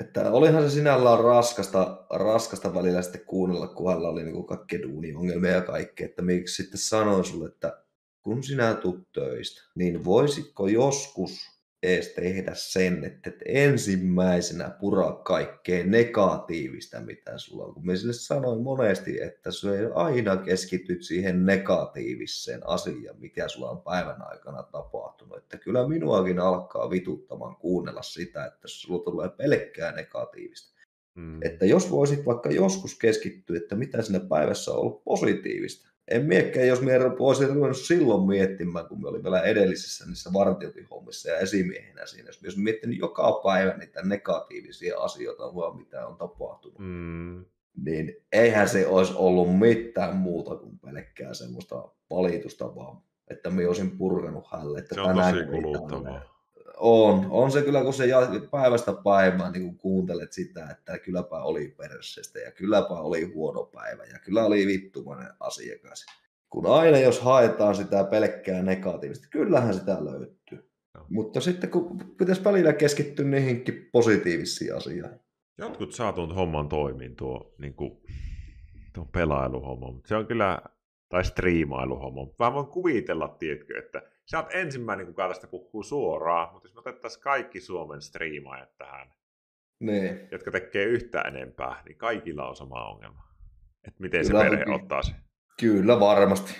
Että olihan se sinällään raskasta, raskasta välillä sitten kuunnella, kun hänellä oli niin kaikki duuniongelmia ja kaikkea, että miksi sitten sanoin sulle, että kun sinä tulet töistä, niin voisitko joskus edes tehdä sen, että et ensimmäisenä pura kaikkea negatiivista, mitä sulla on. Kun me sille sanoin monesti, että se aina keskityt siihen negatiiviseen asiaan, mikä sulla on päivän aikana tapahtunut. Että kyllä minuakin alkaa vituttamaan kuunnella sitä, että sulla tulee pelkkää negatiivista. Mm. Että jos voisit vaikka joskus keskittyä, että mitä siinä päivässä on ollut positiivista, en miekkään, jos minä olisin ruvennut silloin miettimään, kun me olin vielä edellisissä niissä vartiointihommissa ja esimiehenä siinä, jos olisin miettinyt joka päivä niitä negatiivisia asioita, vaan mitä on tapahtunut. Mm. niin eihän se olisi ollut mitään muuta kuin pelkkää semmoista valitusta vaan, että minä olisin purkanut hälle. Että se on tosi kuluttavaa. On, on se kyllä, kun se päivästä päivään niin kun kuuntelet sitä, että kylläpä oli perssestä ja kylläpä oli huono päivä ja kyllä oli vittumainen asiakas. Kun aina jos haetaan sitä pelkkää negatiivista, kyllähän sitä löytyy. No. Mutta sitten kun pitäisi välillä keskittyä niihinkin positiivisiin asioihin. Jotkut saa tuon homman toimiin, tuo, niin kuin, tuo pelailuhomma, mutta se on kyllä, tai striimailuhomma. Mä voin kuvitella, tiedätkö, että sä oot ensimmäinen, kuka tästä puhuu suoraan, mutta jos me otettaisiin kaikki Suomen striimaajat tähän, ne. jotka tekee yhtä enempää, niin kaikilla on sama ongelma. Että miten kyllä, se perhe ottaa se. Kyllä, varmasti.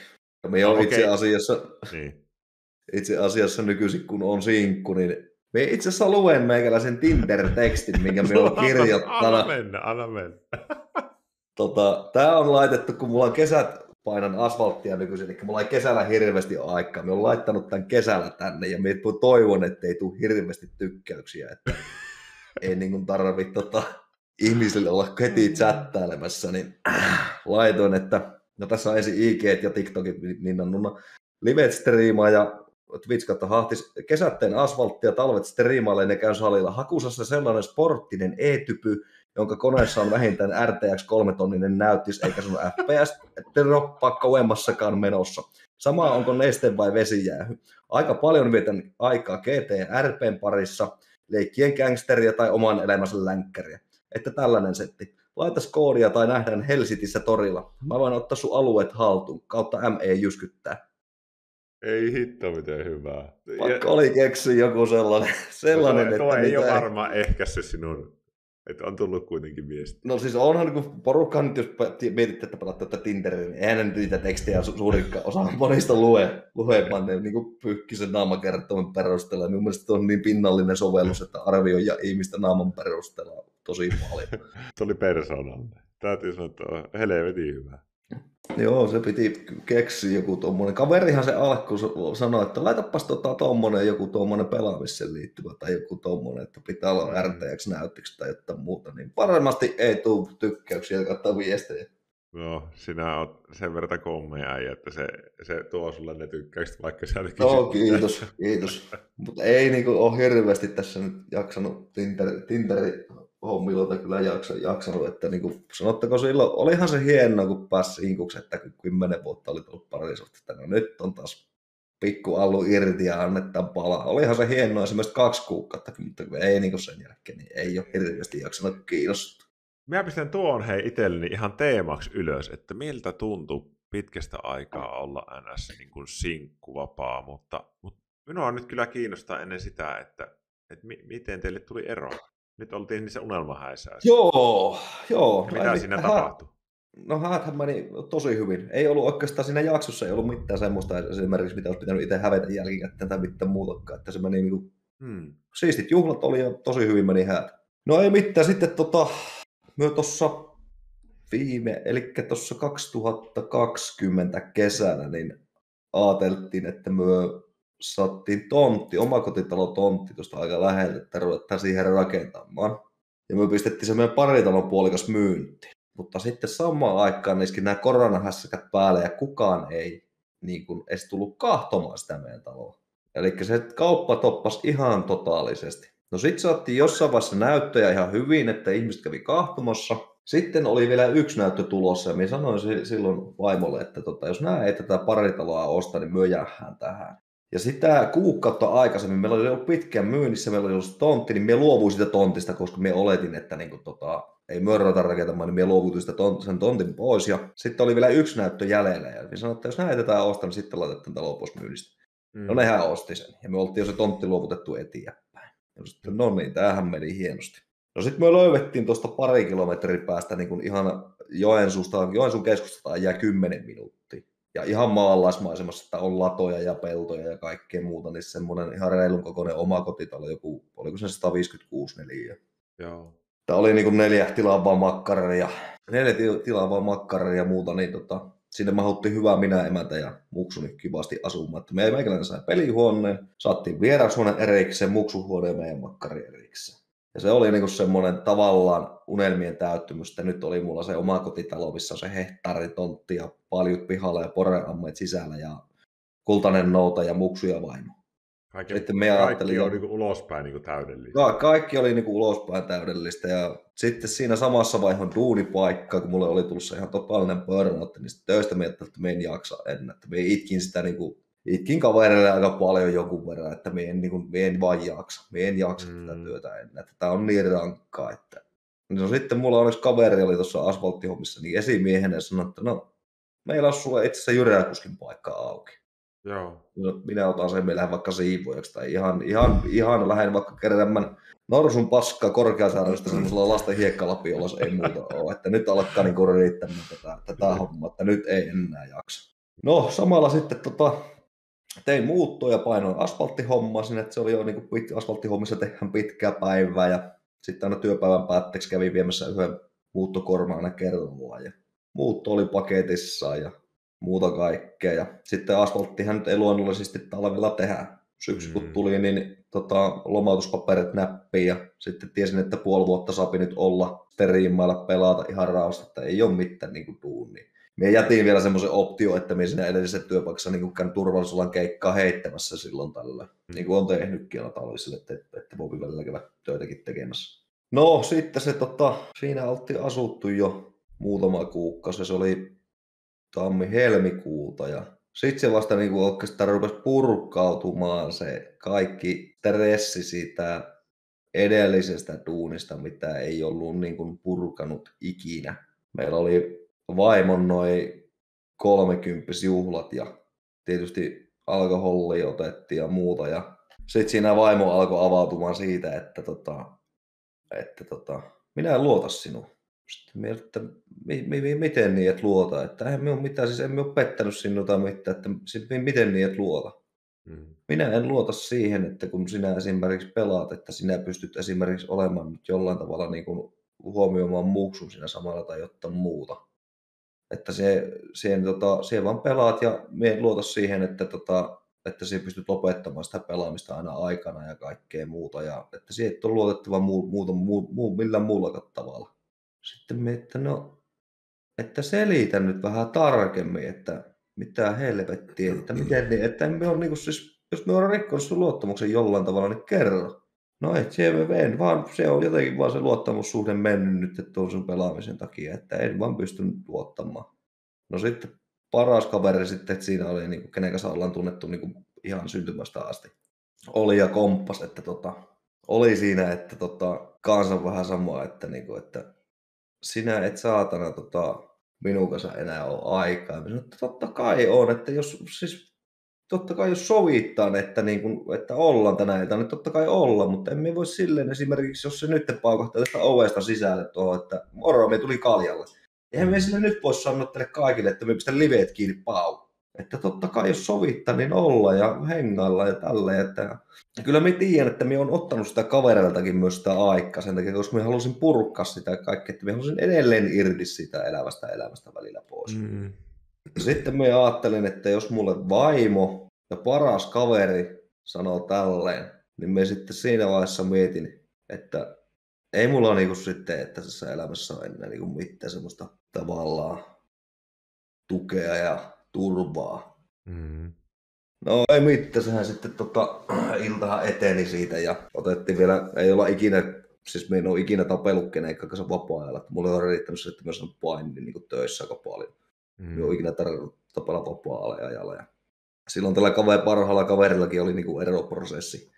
Me no, okay. itse asiassa, niin. itse asiassa nykyisin, kun on sinkku, niin me itse asiassa luen meikäläisen Tinder-tekstin, minkä me on kirjoittanut. anna mennä, anna mennä. tota, Tämä on laitettu, kun mulla on kesät painan asfalttia nykyisin, eli mulla ei kesällä hirveästi aikaa. Me on laittanut tämän kesällä tänne ja me toivon, että ei tule hirveästi tykkäyksiä, että ei niin tarvitse tota, ihmisille olla heti chattailemassa, niin laitoin, että no tässä on ensin IG ja TikTokit, niin on live striimaa ja Twitch kautta hahtis kesätteen asfalttia, talvet striimailee ne käy salilla. Hakusassa sellainen sporttinen e-typy, jonka koneessa on vähintään RTX 3-tonninen näyttis, eikä sun FPS droppaa kauemmassakaan menossa. Sama onko neste vai vesijäähy. Aika paljon vietän aikaa GT ja RPn parissa, leikkien gangsteria tai oman elämänsä länkkäriä. Että tällainen setti. Laita koodia tai nähdään Helsitissä torilla. Mä voin ottaa sun alueet haltuun, kautta ME jyskyttää. Ei hitto miten hyvää. Vaikka ja... oli keksi joku sellainen, sellainen no, että... ei ole varmaan se sinun että on tullut kuitenkin viesti. No siis onhan, kun porukka nyt, jos mietitte, että pelatte tätä Tinderin, niin eihän nyt niitä tekstejä su- suurin osa monista lue, luemaan ne niin pyykkisen naamakertoman perusteella. Minun mielestä on niin pinnallinen sovellus, että arvioi ja ihmistä naaman perusteella tosi paljon. Tuo oli persoonallinen. Täytyy sanoa, että on helvetin hyvä. Joo, se piti keksiä joku tuommoinen. Kaverihan se alku sanoi, että laitapas tota tuommoinen joku tuommoinen pelaamiseen liittyvä tai joku tuommoinen, että pitää olla mm. RTX näyttöksi tai jotain muuta, niin varmasti ei tule tykkäyksiä kautta viestejä. No, sinä olet sen verran kommeja, että se, se tuo sulle ne tykkäykset, vaikka sä Joo, kiitos, kiitos. Mutta ei niinku ole hirveästi tässä nyt jaksanut Tinder, Tinderi hommilta kyllä jaksa, jaksanut, että niin kuin, silloin, olihan se hienoa, kun pääsi inkuksi, että kymmenen vuotta oli tullut parisuhti, että no nyt on taas pikku allu irti ja annetaan palaa. Olihan se hienoa esimerkiksi kaksi kuukautta, mutta ei niin sen jälkeen, niin ei ole hirveästi jaksanut kiinnostaa. Mä pistän tuon hei itselleni ihan teemaksi ylös, että miltä tuntuu pitkästä aikaa olla ns. Niin kuin sinkkuvapaa, mutta, mutta minua nyt kyllä kiinnostaa ennen sitä, että, että mi- miten teille tuli ero. Nyt oltiin niissä unelmahäissä. Joo, joo. Ja mitä siinä tapahtui? No häthän meni tosi hyvin. Ei ollut oikeastaan siinä jaksossa, ei ollut mitään semmoista esimerkiksi, mitä olisi pitänyt itse hävetä jälkikäteen tai mitään muutakaan. Että se meni niin kuin... hmm. Siistit juhlat oli ja tosi hyvin meni häät. No ei mitään, sitten tota, myö tuossa viime, eli tuossa 2020 kesänä, niin ajateltiin, että myö saattiin tontti, omakotitalo tontti tuosta aika läheltä, että ruvetaan siihen rakentamaan. Ja me pistettiin se meidän paritalon puolikas myynti. Mutta sitten samaan aikaan niiskin nämä koronahässäkät päälle ja kukaan ei niin kuin, edes tullut kahtomaan sitä meidän taloa. Eli se kauppa toppas ihan totaalisesti. No sitten saatiin jossain vaiheessa näyttöjä ihan hyvin, että ihmiset kävi kahtomassa. Sitten oli vielä yksi näyttö tulossa ja minä sanoin silloin vaimolle, että tota, jos nämä ei tätä paritaloa osta, niin myö tähän. Ja sitä kuukautta aikaisemmin, meillä oli ollut pitkään myynnissä, meillä oli ollut tontti, niin me luovuin sitä tontista, koska me oletin, että niin kuin, tota, ei mörrötä rakentamaan, niin me luovuin sitä tont, sen tontin pois. Ja sitten oli vielä yksi näyttö jäljellä, ja me sanoin, että jos näytetään ostaa, niin sitten laitetaan talo pois myynnistä. Mm. No nehän osti sen, ja me oltiin jo se tontti luovutettu eteenpäin. Ja sitten, no niin, tämähän meni hienosti. No sitten me löydettiin tuosta pari kilometrin päästä niin kuin ihan Joensuusta, Joensuun keskustasta jää 10 minuuttia ja ihan maalaismaisemassa, että on latoja ja peltoja ja kaikkea muuta, niin semmoinen ihan reilun kokoinen omakotitalo, joku, oliko se 156 neliö. Joo. Tämä oli niin kuin neljä tilaavaa makkaria, neljä tilaavaa makkaria ja muuta, niin tota, sinne mahuttiin hyvää minä, emäntä ja muksuni kivasti asumaan. Että me meikäläinen sai pelihuoneen, saattiin vierashuoneen erikseen, muksuhuone ja meidän makkari erikseen. Ja se oli niinku semmoinen tavallaan unelmien täyttymys, että nyt oli mulla se oma kotitalo, missä on se hehtaaritontti ja paljut pihalla ja poreammeet sisällä ja kultainen nouta ja muksu ja vaimo. Kaikki, sitten me kaikki on niin ulospäin niin täydellistä. Ka- kaikki oli niin ulospäin täydellistä ja sitten siinä samassa vaiheessa duunipaikka, kun mulle oli tullut se ihan totaalinen burnout, niin sitten töistä miettii, että me en jaksa ennen. Että me itkin sitä niin kuin, itkin kavereille aika paljon jonkun verran, että me en, niin kuin, me en vaan jaksa. Me en jaksa mm. tätä työtä ennen. Että tämä on niin rankkaa, että No sitten mulla onneksi kaveri oli tuossa asfalttihommissa niin esimiehenä ja sanoi, että no meillä on sulle itse asiassa Jyräkuskin paikka auki. Joo. No, minä otan sen, me vaikka siivojaksi tai ihan, ihan, ihan lähden vaikka kerran Norsun paskaa korkeasaarista semmoisella lasten hiekkalapiolla, se ei muuta ole. Että nyt alkaa niin riittämään tätä, tätä hommaa, että nyt ei enää jaksa. No samalla sitten tota, tein muuttoja, painoin asfalttihommaa sinne, että se oli jo niin kuin asfalttihommissa tehdään pitkää päivää ja sitten aina työpäivän päätteeksi kävin viemässä yhden muuttokormaan aina kerrallaan ja muutto oli paketissa ja muuta kaikkea. Ja sitten asfalttihan nyt ei luonnollisesti talvella tehdä. Syksy kun mm. tuli, niin tota, lomautuspaperit näppiin ja sitten tiesin, että puoli vuotta saapi nyt olla steriimmailla pelata ihan rauhassa, että ei ole mitään niin kuin duunia. Mie jätin vielä semmoisen optio, että minä siinä edellisessä työpaikassa niin käyn turvallisuusalan keikkaa heittämässä silloin tällä. Mm. Niin kuin on tehnytkin aina talvisille, että, että voi välillä käydä töitäkin tekemässä. No sitten se tota, siinä oltiin asuttu jo muutama kuukausi. Se oli tammi-helmikuuta ja sitten se vasta niin kuin oikeastaan rupesi purkautumaan se kaikki stressi siitä edellisestä duunista, mitä ei ollut niin kuin purkanut ikinä. Meillä oli vaimon noin 30 juhlat ja tietysti alkoholi otettiin ja muuta. Ja sitten siinä vaimo alkoi avautumaan siitä, että, tota, että tota, minä en luota sinuun. Sitten me, että mi, mi, miten niin, et luota, että eihän me ole mitään, siis emme ole pettänyt sinua tai mitään, että siis, miten niin, et luota. Mm. Minä en luota siihen, että kun sinä esimerkiksi pelaat, että sinä pystyt esimerkiksi olemaan nyt jollain tavalla niin kuin huomioimaan muuksun siinä samalla tai jotain muuta. Että se, siihen, tota, siihen vaan pelaat ja me luota siihen, että, tota, että sinä pystyt lopettamaan sitä pelaamista aina aikana ja kaikkea muuta. Ja että siihen et ole luotettava muu, muuta, muu, muu, millään muulla tavalla. Sitten me, että no, että selitä nyt vähän tarkemmin, että mitä helvettiä, että miten niin, että me on niinku siis, jos me on rikkonut sun luottamuksen jollain tavalla, niin kerro. No et se en, vaan se on jotenkin vaan se luottamussuhde mennyt nyt että on sun pelaamisen takia, että en vaan pystynyt luottamaan. No sitten paras kaveri sitten, että siinä oli, niin kuin, kenen kanssa ollaan tunnettu niin kuin ihan syntymästä asti. Oli ja komppas, että tota, oli siinä, että tota, kansan vähän samaa, että, niin kuin, että sinä et saatana tota, minun kanssa enää ole aikaa. Mä sanoin, että totta kai on, että jos siis totta kai jos sovitaan, että, niin kuin, että ollaan tänä iltana, niin totta kai olla, mutta emme voi silleen esimerkiksi, jos se nyt paukahtaa tästä ovesta sisälle tuohon, että moro, me tuli kaljalle. Eihän me sille nyt voi sanoa teille kaikille, että me pistän liveet kiinni pau. Että totta kai jos sovittaa, niin olla ja hengailla ja tälleen. Että... Kyllä me tiedän, että me on ottanut sitä kavereiltakin myös sitä aikaa sen takia, koska me halusin purkaa sitä kaikkea, että me halusin edelleen irti sitä elävästä elämästä välillä pois. Mm. Sitten me ajattelin, että jos mulle vaimo ja paras kaveri sanoo tälleen, niin me sitten siinä vaiheessa mietin, että ei mulla niinku sitten, että tässä elämässä on enää niinku mitään semmoista tavallaan tukea ja turvaa. Mm. No ei mitään, sehän sitten tota, iltahan eteni siitä ja otettiin vielä, ei olla ikinä, siis me en ole ikinä tapellut kenenkään kanssa vapaa-ajalla. Mulle on riittänyt se, että myös on painin niin töissä aika paljon. Mm. On ikinä tarvinnut tapella vapaa-ajalla. Ja silloin tällä kaveri, parhaalla kaverillakin oli niin kuin eroprosessi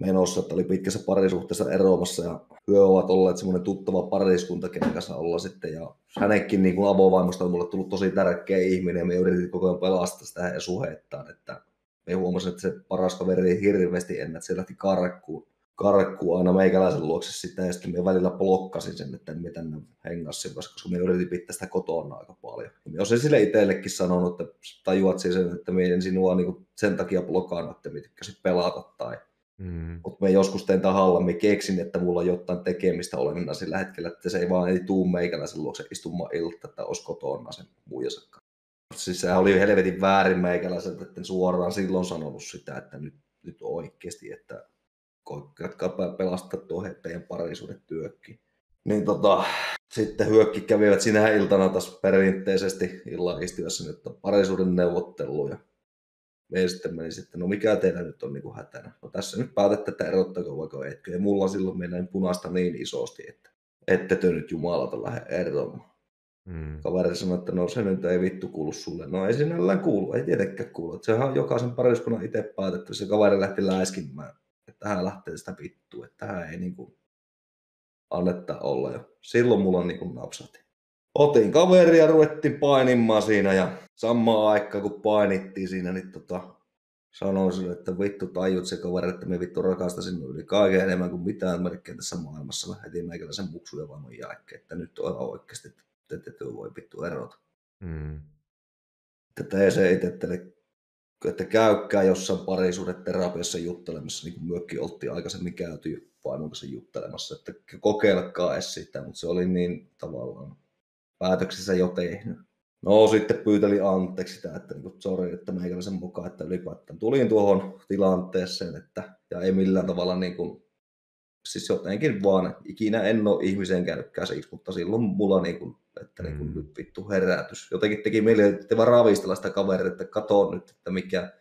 menossa, että oli pitkässä parisuhteessa eroamassa ja hyö ovat olleet semmoinen tuttava pariskunta, kenen kanssa olla sitten. Ja hänenkin niin kuin avovaimosta on mulle tullut tosi tärkeä ihminen ja me yritin koko ajan pelastaa sitä ja suhettaan, että me huomasin, että se paras kaveri ei hirveästi ennen, että se lähti karkkuun, karkkuun aina meikäläisen luokse sitä ja sitten me välillä blokkasin sen, että me tänne hengassin, koska me yritin pitää sitä kotona aika paljon. Ja me olisin sille itsellekin sanonut, että tajuat sen, että me en sinua niin sen takia blokannut, että me tykkäsit pelata tai Mm. Mutta mä joskus teen tahalla, mä keksin, että mulla on jotain tekemistä olevina sillä hetkellä, että se ei vaan ei tuu meikäläisen luokse istumaan ilta, että olisi kotona sen muijansa Siis sehän oli helvetin väärin meikäläiseltä, että en suoraan silloin sanonut sitä, että nyt, nyt oikeasti, että koikkaatkaa pelastaa tuo teidän parisuuden työkki. Niin tota, sitten hyökki kävivät sinä iltana taas perinteisesti illan istiössä nyt on parisuuden neuvotteluja. Me sitten meni sitten, no mikä teillä nyt on niin kuin hätänä? No tässä nyt päätätte, että erottako vaikka etkö. Ja mulla silloin mennään punaista niin isosti, että ette te nyt jumalata lähde eroamaan. Mm. Kaveri sanoi, että no se nyt ei vittu kuulu sulle. No ei sinällään kuulu, ei tietenkään kuulu. Sehän on jokaisen pariskunnan itse päätetty. Se kaveri lähti läiskimään, että hän lähtee sitä vittua, että hän ei niinku annetta olla jo. Silloin mulla niinku napsati. Otin kaveria ja ruvettiin painimaan siinä ja samaan aikaan kun painittiin siinä, niin tota, sanoin sille, että vittu tajut se kaveri, että me vittu rakastasin yli kaiken enemmän kuin mitään melkein tässä maailmassa. Heti meikäläisen muksuja vaan jälkeen, että nyt on oikeasti, että te voi vittu erota. Mm. Että tee se itse, että käykää jossain parisuuden terapiassa juttelemassa, niin kuin myöskin oltiin aikaisemmin käyty vaimon kanssa juttelemassa, että kokeilkaa edes sitä, mutta se oli niin tavallaan päätöksissä jo tehnyt. No sitten pyyteli anteeksi sitä, että niin sorry, että meikäläisen mukaan, että ylipäätään tulin tuohon tilanteeseen, että, ja ei millään tavalla niin kuin, siis jotenkin vaan, ikinä en ole ihmiseen käynyt käsiksi, mutta silloin mulla niin kuin, että niin kuin, mm. nyt vittu herätys. Jotenkin teki mieli, että vaan ravistella sitä kaveria, että katso nyt, että mikä,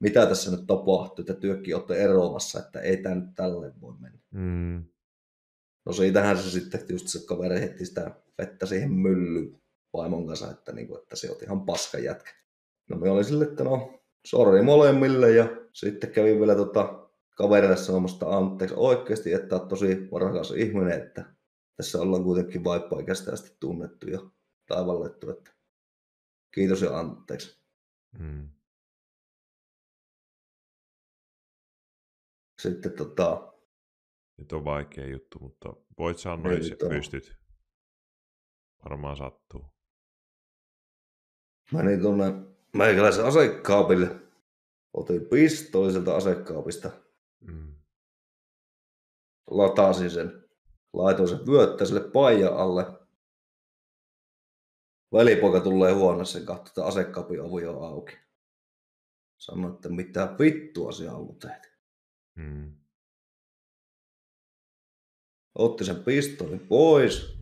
mitä tässä nyt tapahtuu, että työkin olette eroamassa, että ei tämä nyt tälle voi mennä. Mm. No siitähän se sitten just se kaveri heti sitä vettä siihen myllyyn vaimon kanssa, että, niin kuin, että se on ihan paska jätkä. No me oli sille, että no, sori molemmille ja sitten kävin vielä tota, kaverille sanomasta anteeksi oikeasti, että on tosi rakas ihminen, että tässä ollaan kuitenkin vaippaikäistä asti tunnettu ja taivallettu, että kiitos ja anteeksi. Mm. Sitten tota... Nyt on vaikea juttu, mutta voit sanoa, jos pystyt. Varmaan sattuu. Menin tuonne meikäläisen asekaapille. Otin pistooliselta asekaapista. Mm. Latasin sen. Laitoin sen vyöttäiselle paijan alle. Velipoika tulee huoneeseen ja katsoo, että asekaapin ovi on auki. Sanoi, että mitä vittua se on ollut tehty. Mm. Otti sen pistoolin pois.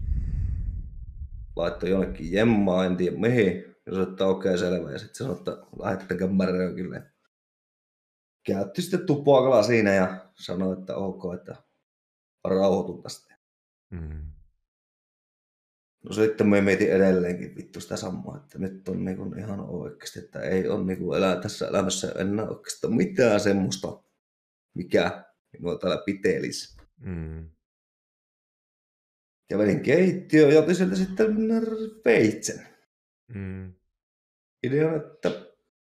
Laittoi jonnekin jemmaa, en tiedä mihin ja sanoi, että okei, okay, selvä. Ja sitten sanoi, että lähettäkää märökille. Käytti sitten tupakalla siinä ja sanoi, että ok, että rauhoitun tästä. Mm. No sitten me mietin edelleenkin vittu sitä samaa, että nyt on niin ihan oikeasti, että ei ole niin elää tässä elämässä enää oikeastaan mitään semmoista, mikä minua täällä pitelisi. Mm. Kävelin keittiöön ja otin sieltä sitten veitsen. Mm. Idea, että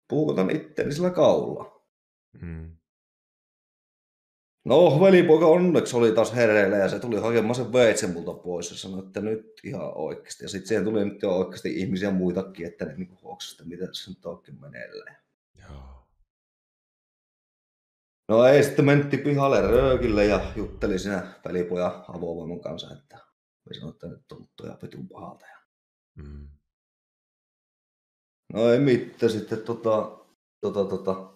puukotan itteni sillä kaulla. Mm. No, velipoika onneksi oli taas hereillä ja se tuli hakemaan sen veitsen multa pois ja sanoi, että nyt ihan oikeasti. Ja sitten siihen tuli nyt jo oikeasti ihmisiä muitakin, että ne niinku että mitä se nyt oikein meneillään. Joo. No ei, sitten mentti pihalle röökille ja jutteli siinä velipojan avovoiman kanssa, että me sanoin, että nyt on ja petun pahalta. Mm. No ei mitään sitten tota, tota, tota,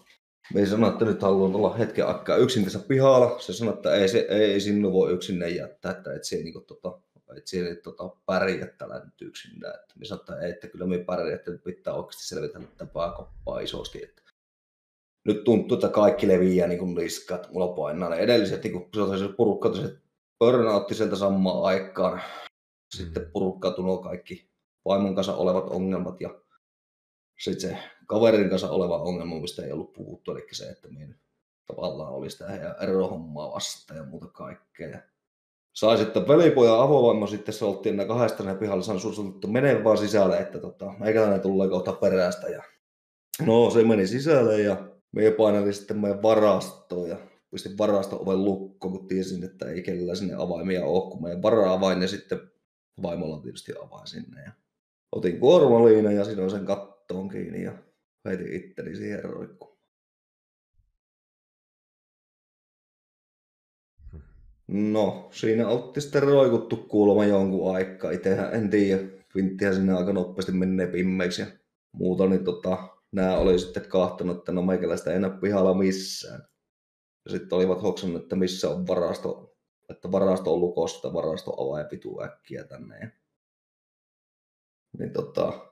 me sanoi, että nyt haluan olla hetken aikaa yksin tässä pihalla. Se sanoi, että ei, se, ei sinun voi yksin jättää, että et siellä, niin tota, et siellä tota, pärjää tällä nyt yksin. Että me sanoi, että, ei, että kyllä me pärjää, että pitää oikeasti selvitä tätä pääkoppaa isosti. Että nyt tuntuu, että kaikki leviää niin kuin liskat. Mulla painaa ne edelliset, niin se purukkautuiset burnoutti sieltä samaan aikaan. Sitten purukkautunut kaikki vaimon kanssa olevat ongelmat ja sitten se kaverin kanssa oleva ongelma, mistä ei ollut puhuttu, eli se, että minä tavallaan oli sitä heidän erohommaa vastaan ja muuta kaikkea. Sai sitten velipoja avovoima sitten se oltiin nämä kahdesta ne pihalla saanut suosittu menee vaan sisälle, että tota, meikäläinen tulee kohta perästä. Ja... No se meni sisälle ja me painelin sitten meidän varastoon ja pistin varasto oven lukko, kun tiesin, että ei kellään sinne avaimia ole, kun meidän vara-avain ja sitten vaimolla tietysti avain sinne. Ja otin kuormaliina ja siinä sen kat- kattoon kiinni ja heitin itteni siihen roikkuun. No, siinä otti sitten roikuttu kuulemma jonkun aikaa. Itsehän en tiedä, vinttihän sinne aika nopeasti menee pimmeiksi ja muuta, niin tota, nämä oli sitten kahtanut, että no meikäläistä ei enää pihalla missään. Ja sitten olivat hoksannut, että missä on varasto, että varasto on lukossa, varasto avaa ja pituu äkkiä tänne. Niin tota,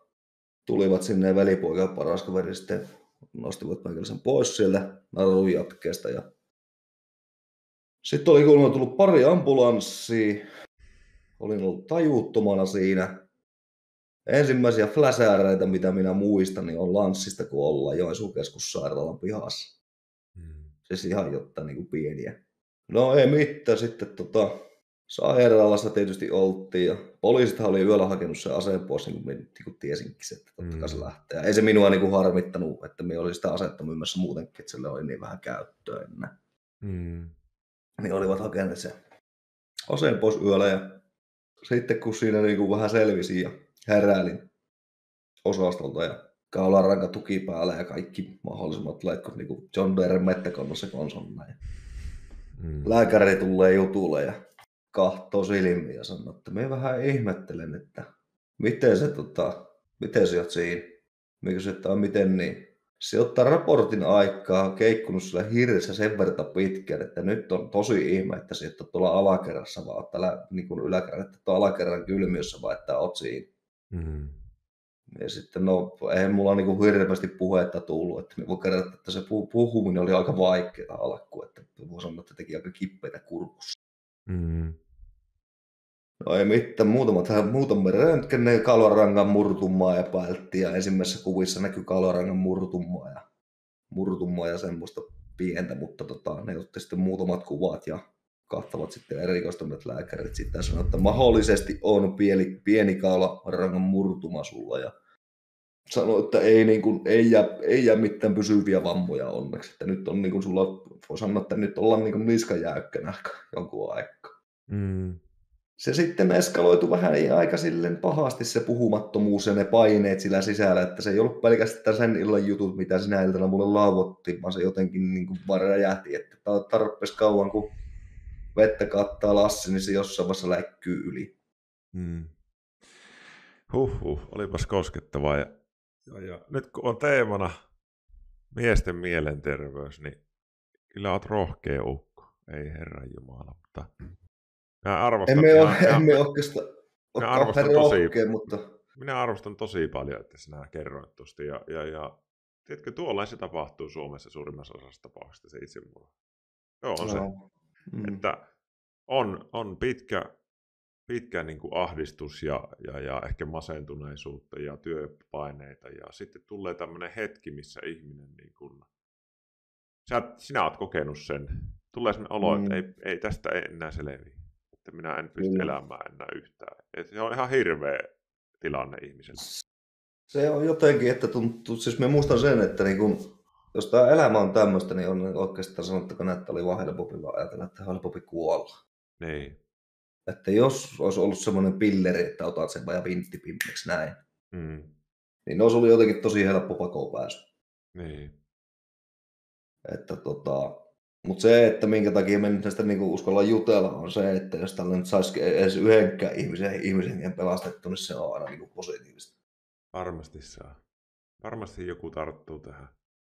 tulivat sinne ja paras kaveri sitten nostivat meikäläisen pois sieltä narun jatkeesta. Ja... Sitten oli kuulemma tullut pari ambulanssia. Olin ollut tajuuttomana siinä. Ensimmäisiä fläsääreitä, mitä minä muistan, niin on Lanssista, kun ollaan Joensuun keskussairaalan pihassa. Hmm. Siis ihan jotta niin kuin pieniä. No ei mitään, sitten tota, sairaalassa tietysti oltiin ja poliisit oli yöllä hakenut sen aseen pois, niin kuin, niin kuin tiesinkin, että totta kai se mm. lähtee. Ei se minua niin kuin harmittanut, että minä olisin sitä asetta myymässä muutenkin, että sille oli niin vähän käyttöä. Mm. Niin olivat hakeneet sen aseen pois yöllä ja sitten kun siinä niin kuin vähän selvisi ja heräilin osastolta ja kaularanka tuki päällä ja kaikki mahdollisimmat laitkot niin kuin John Deere mettäkonnossa konsonna. Ja mm. Lääkäri tulee jutulle ja kahtoo silmiä ja sanoo, että me vähän ihmettelen, että miten se, tota, miten se oot siinä. Me kysyin, että miten niin. Se ottaa raportin aikaa keikkunut sillä hirveässä sen verran pitkään, että nyt on tosi ihme, että se on tuolla alakerrassa, vaan täällä niin kuin yläkerran, että tuolla alakerran kylmiössä, vaan että oot siinä. Mm. Ja sitten no, eihän mulla niin kuin hirveästi puhetta tullut, että me voi kertoa, että se puhuminen oli aika vaikeaa alkuun, että voi sanoa, että teki aika kippeitä kurkussa. Mm. No ei mitään, muutamat, muutama röntgen kalorangan murtumaa epäiltiin ja ensimmäisessä kuvissa näkyy kalorangan murtumaa ja, murtumaa ja semmoista pientä, mutta tota, ne otti sitten muutamat kuvat ja kahtavat sitten erikoistuneet lääkärit sitten sanoivat, että mahdollisesti on pieni, pieni kaularangan murtuma sulla. Ja sanoi, että ei, niin kuin, ei, jää, ei jää mitään pysyviä vammoja onneksi, että nyt on niin kuin sulla, voi sanoa, että nyt ollaan niin kuin niskajäykkänä jonkun aikaa. Mm se sitten eskaloitu vähän aika silleen pahasti se puhumattomuus ja ne paineet sillä sisällä, että se ei ollut pelkästään sen illan jutut, mitä sinä iltana mulle lauvotti, vaan se jotenkin niin kuin vaan räjähti, että tarpeeksi kauan kun vettä kattaa lassi, niin se jossain vaiheessa läikkyy yli. Hmm. Huhhuh, olipas koskettavaa. Ja, ja, ja nyt kun on teemana miesten mielenterveys, niin kyllä olet rohkea ukko. Ei herran jumala, mutta Mä arvostan emme ole, ja, emme oikeastaan ole arvostan tosi, rohkea, mutta... Minä arvostan tosi paljon, että sinä kerroit tuosta. Ja, ja, ja tiedätkö, tuollain se tapahtuu Suomessa suurimmassa osassa tapauksista se itsemurha. Joo, on no. se. Mm. Että on, on pitkä, pitkä niin kuin ahdistus ja, ja, ja ehkä masentuneisuutta ja työpaineita. Ja sitten tulee tämmöinen hetki, missä ihminen, niin kuin, sä, sinä olet kokenut sen. Tulee sellainen olo, mm. että ei, ei tästä enää selviä että minä en pysty mm. elämään enää yhtään. Et se on ihan hirveä tilanne ihmiselle. Se on jotenkin, että tuntuu, siis me muistan sen, että niin kun, jos tämä elämä on tämmöistä, niin on oikeastaan sanottako, että oli vaan helpompi vaan ajatella, että helpompi kuolla. Niin. Että jos olisi ollut semmoinen pilleri, että otat sen vaan vinttipimmeksi näin, mm. niin olisi ollut jotenkin tosi helppo pakoon pääsy. Niin. Että tota, mutta se, että minkä takia me nyt tästä niinku uskalla jutella, on se, että jos tällä nyt saisi edes yhdenkään ihmisen, ihmisen pelastettu, niin se on aina niinku positiivista. Varmasti saa. Varmasti joku tarttuu tähän.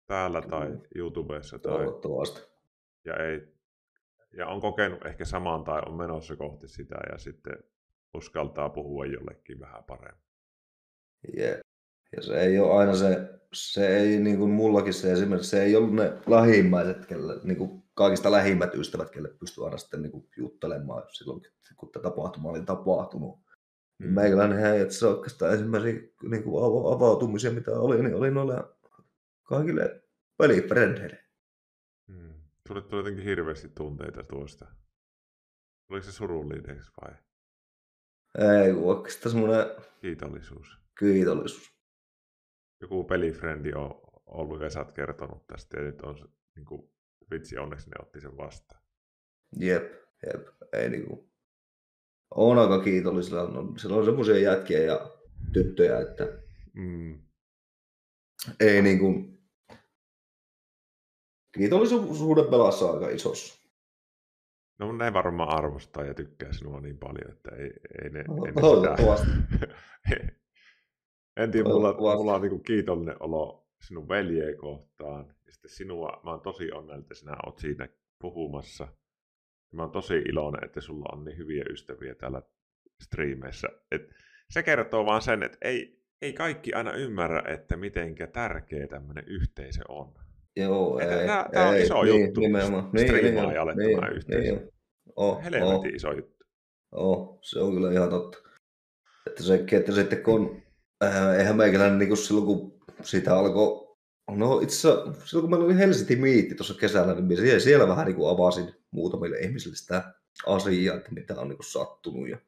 Täällä tai mm. YouTubessa. Tai... Toivottavasti. Ja, ei, ja on kokenut ehkä samaan tai on menossa kohti sitä ja sitten uskaltaa puhua jollekin vähän paremmin. Yeah. Ja se ei ole aina se, se ei niin kuin mullakin se esimerkiksi, se ei ollut ne lähimmäiset, kelle, niin kuin kaikista lähimmät ystävät, kelle pystyi aina sitten niin kuin juttelemaan silloin, kun tämä tapahtuma oli tapahtunut. Mm. Meikäläinen hei, että se oikeastaan ensimmäisiä niin kuin avautumisia, mitä oli, niin oli noille kaikille pelifrendeille. Mm. Tuli, tuli jotenkin hirveästi tunteita tuosta. Oliko se surullinen vai? Ei, oikeastaan semmoinen... Kiitollisuus. Kiitollisuus joku pelifrendi on ollut ja sä oot kertonut tästä ja nyt on niin kuin, vitsi, onneksi ne otti sen vastaan. Jep, jep, ei niinku. On aika kiitollisilla. No, siellä on semmoisia jätkiä ja tyttöjä, että mm. ei niinku, kiitollisuuden pelassa aika isossa. No ne varmaan arvostaa ja tykkää sinua niin paljon, että ei, ei ne, no, ei ne sitä... En tiedä, mulla, mulla on niin kiitollinen olo sinun veljeä kohtaan. Ja sitten sinua, mä oon tosi onnellinen, että sinä oot siinä puhumassa. Mä oon tosi iloinen, että sulla on niin hyviä ystäviä täällä striimeissä. Et se kertoo vaan sen, että ei, ei kaikki aina ymmärrä, että mitenkä tärkeä tämmöinen yhteisö on. Joo, Että ei, tää on ei, iso niin, juttu nimenomaan. Niin, striimaajalle niin, tämä niin, yhteisö. niin. Oh, Helvetin oh, iso juttu. oh, se on kyllä ihan totta. Että sekin, että sitten kun, eihän meikäläinen niin silloin kun siitä alkoi, no itse asiassa silloin kun meillä oli Helsinki Miitti tuossa kesällä, niin siellä, siellä vähän niin kuin avasin muutamille ihmisille sitä asiaa, että mitä on niin kuin sattunut ja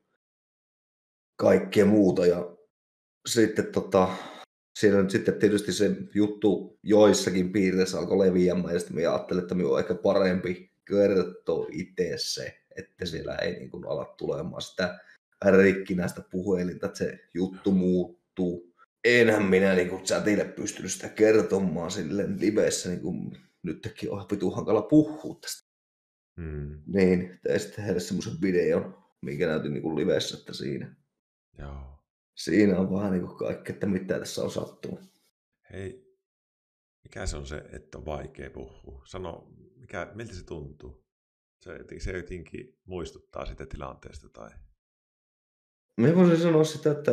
kaikkea muuta. Ja sitten tota, siinä nyt sitten tietysti se juttu joissakin piireissä alkoi leviämään, ja sitten mä ajattelin, että minun on ehkä parempi kertoa itse se, että siellä ei niin kuin ala tulemaan sitä rikkinäistä puhelinta, että se juttu muuttuu. Enhän minä niin kuin chatille pystynyt sitä kertomaan silleen livessä, niin kuin nytkin on vitu hankala puhua tästä. Hmm. Niin, tein sitten heille semmoisen videon, minkä näytin niin kuin livessä, että siinä, Joo. siinä on vähän niin kuin kaikki, että mitä tässä on sattunut. Hei, mikä se on se, että on vaikea puhua? Sano, mikä, miltä se tuntuu? Se, se jotenkin muistuttaa sitä tilanteesta tai... Mä voisin sanoa sitä, että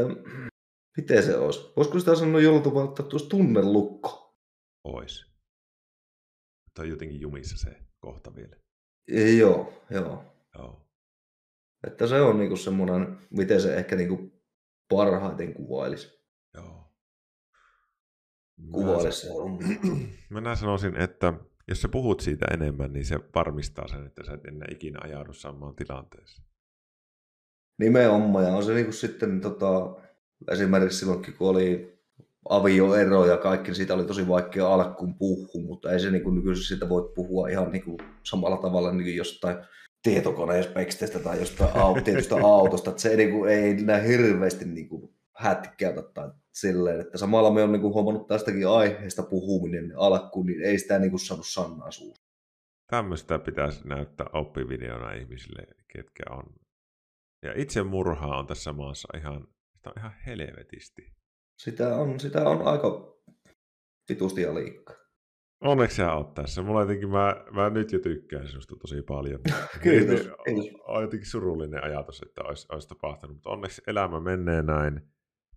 miten se olisi. Voisiko sitä sanoa jollain tavalla, että tuossa tunnelukko? Ois. Mutta on jotenkin jumissa se kohta vielä. Ei, joo, joo. Joo. Että se on niinku semmoinen, miten se ehkä niinku parhaiten kuvailisi. Joo. Mä Kuvailisi se homma. Minä sanoisin, että jos sä puhut siitä enemmän, niin se varmistaa sen, että sä et enää ikinä ajaudu samaan tilanteeseen. Nimenomaan, ja on se niinku sitten tota, esimerkiksi silloinkin, kun oli avioero ja kaikki, niin siitä oli tosi vaikea alkuun puhua, mutta ei se niinku nykyisin siitä voi puhua ihan niinku samalla tavalla niin jostain tietokonespeksteistä tai jostain au- tietystä autosta, että se ei, niinku, ei näin hirveästi niinku hätkäytä tai silleen, että samalla me on niinku huomannut tästäkin aiheesta puhuminen alkuun, niin ei sitä niinku saanut sanaa suusta. Tämmöistä pitäisi näyttää oppivideona ihmisille, ketkä on. Ja itse murhaa on tässä maassa ihan, sitä on ihan helvetisti. Sitä on, sitä on aika vitusti ja liikaa. Onneksi sä oot tässä. Mulla jotenkin, mä, mä nyt jo tykkään sinusta tosi paljon. Kiitos, Niin, kiitos. On jotenkin surullinen ajatus, että olisi, olisi tapahtunut, mutta onneksi elämä menee näin.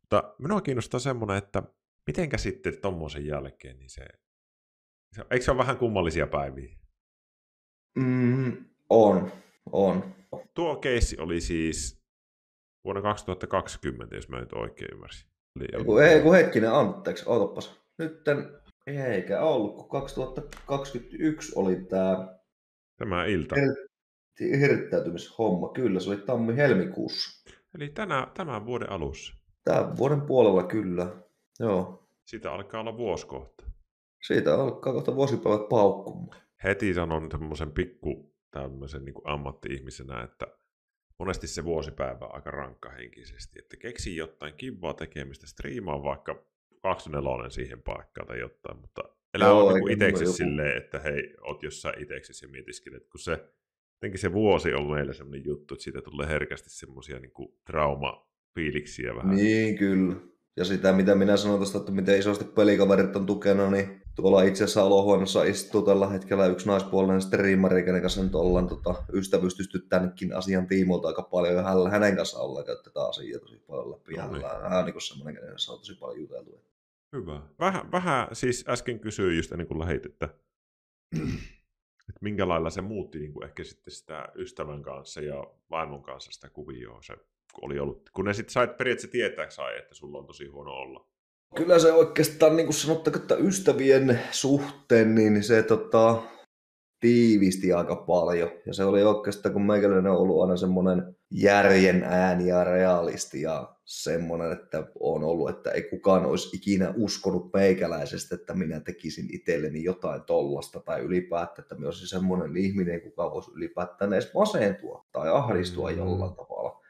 Mutta minua kiinnostaa semmoinen, että mitenkä sitten tommosen jälkeen, niin se, se eikö se ole vähän kummallisia päiviä? Mm, on, on. Tuo keissi oli siis vuonna 2020, jos mä nyt oikein ymmärsin. Eli kun, ei kun hetkinen, anteeksi, ootapas. Nytten, eikä ollut, kun 2021 oli tämä Tämä ilta. hirttäytymishomma. Kyllä, se oli tammi-helmikuussa. Eli tänä, tämän vuoden alussa. Tämän vuoden puolella kyllä. Joo. Sitä alkaa olla vuosi kohta. Siitä alkaa kohta vuosipäivät paukkumaan. Heti sanon semmoisen pikku tämmöisen niin ammatti-ihmisenä, että monesti se vuosipäivä on aika rankka henkisesti, että keksi jotain kivaa tekemistä, striimaa vaikka 24 siihen paikkaan tai jotain, mutta elä Joo, on niin joku- silleen, että hei, oot jossain itseksi ja mietiskelet, kun se, jotenkin se vuosi on meillä semmoinen juttu, että siitä tulee herkästi semmoisia niin trauma-fiiliksiä vähän. Niin, kyllä. Ja sitä, mitä minä sanon tuosta, että miten isosti pelikaverit on tukena, niin tuolla itse asiassa olohuoneessa istuu tällä hetkellä yksi naispuolinen striimari, kenen kanssa nyt ollaan tota, ystävystytty tännekin asian tiimoilta aika paljon, ja hän, hänen kanssa ollaan käyty tätä asiaa tosi paljon läpi. No niin. hän on niin semmoinen, kenen kanssa on tosi paljon juteltu. Hyvä. Vähän, vähän siis äsken kysyin just ennen kuin lähit, että, että minkä lailla se muutti niin kuin ehkä sitten sitä ystävän kanssa ja vaimon kanssa sitä kuvioa, se, kun oli ollut, kun ne sitten sait periaatteessa tietää sai, että sulla on tosi huono olla. Kyllä se oikeastaan, niin kuin sanottaako, että ystävien suhteen, niin se tota, tiivisti aika paljon. Ja se oli oikeastaan, kun meikäläinen on ollut aina semmoinen järjen ääni ja realisti ja semmoinen, että on ollut, että ei kukaan olisi ikinä uskonut meikäläisestä, että minä tekisin itselleni jotain tollasta tai ylipäätään, että minä olisin semmoinen ihminen, kuka voisi ylipäätään edes masentua tai ahdistua Mm. jollain tavalla.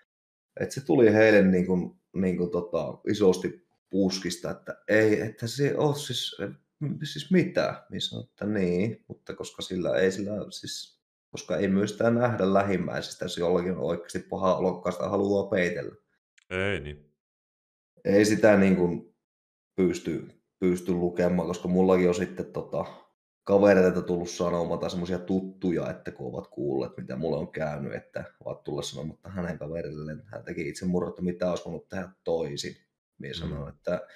Et se tuli heille niin kuin, niin kuin tota, isosti puskista, että ei, että se on siis, siis mitä? Niin sanoi, että niin, mutta koska sillä ei sillä, siis, koska ei myös sitä nähdä lähimmäisestä, jos jollakin on oikeasti paha olokkaasta haluaa peitellä. Ei niin. Ei sitä niin kuin pysty, pysty lukemaan, koska mullakin on sitten tota, kavereita tullut sanomaan tai semmoisia tuttuja, että kun ovat kuulleet, mitä mulle on käynyt, että ovat tulleet sanomaan, että hänen kaverilleen hän teki itse murrottu, mitä olisi voinut tehdä toisin. Minä sanoin, mm. että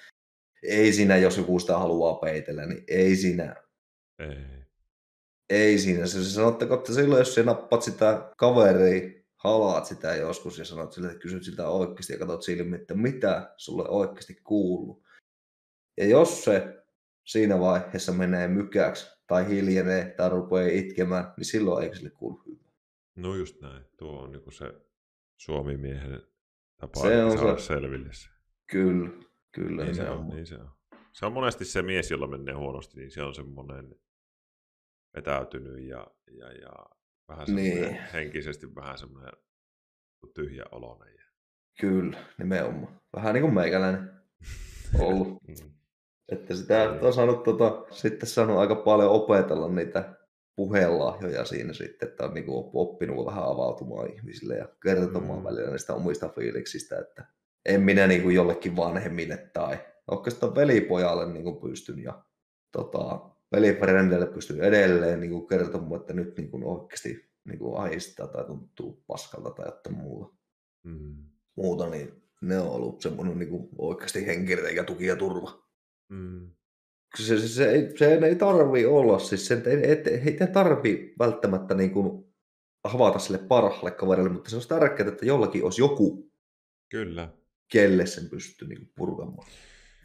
ei siinä, jos joku sitä haluaa peitellä, niin ei siinä. Ei. Ei siinä. Se, se sanotteko, että silloin, jos sinä nappat sitä kaveria, halaat sitä joskus ja sanot sille, että kysyt sitä oikeasti ja katsot silmiin, että mitä sulle oikeasti kuuluu. Ja jos se siinä vaiheessa menee mykäksi tai hiljenee tai rupeaa itkemään, niin silloin ei sille kuulu hyvä. No just näin. Tuo on niin se Suomi-miehen tapa se on saada se... selville se. Kyllä, kyllä. Niin se on, niin se on. Se on monesti se mies, jolla menee huonosti, niin se on semmoinen vetäytynyt ja, ja, ja vähän niin. henkisesti vähän semmoinen tyhjä oloinen. Kyllä, nimenomaan. Vähän niin kuin meikäläinen ollut. mm. Että sitä on saanut tota, sitten saanut aika paljon opetella niitä puhelahjoja siinä sitten, että on niinku oppinut vähän avautumaan ihmisille ja kertomaan mm. välillä niistä omista fiiliksistä, että en minä niinku jollekin vanhemmille tai oikeastaan velipojalle niinku pystyn ja tota, velifrendelle pystyn edelleen niinku kertomaan, että nyt niinku oikeasti niinku ahistaa tai tuntuu paskalta tai jotain muuta. Mm. Muuta, niin ne on ollut semmoinen niinku oikeasti henkireikä, tuki ja turva. Mm. Se, se, se, ei, se ei tarvi olla, siis sen, ei, ei, ei tarvi välttämättä niin kuin avata sille parhaalle kaverille, mutta se olisi tärkeää, että jollakin olisi joku, Kyllä. Kelle sen pystyy niin purkamaan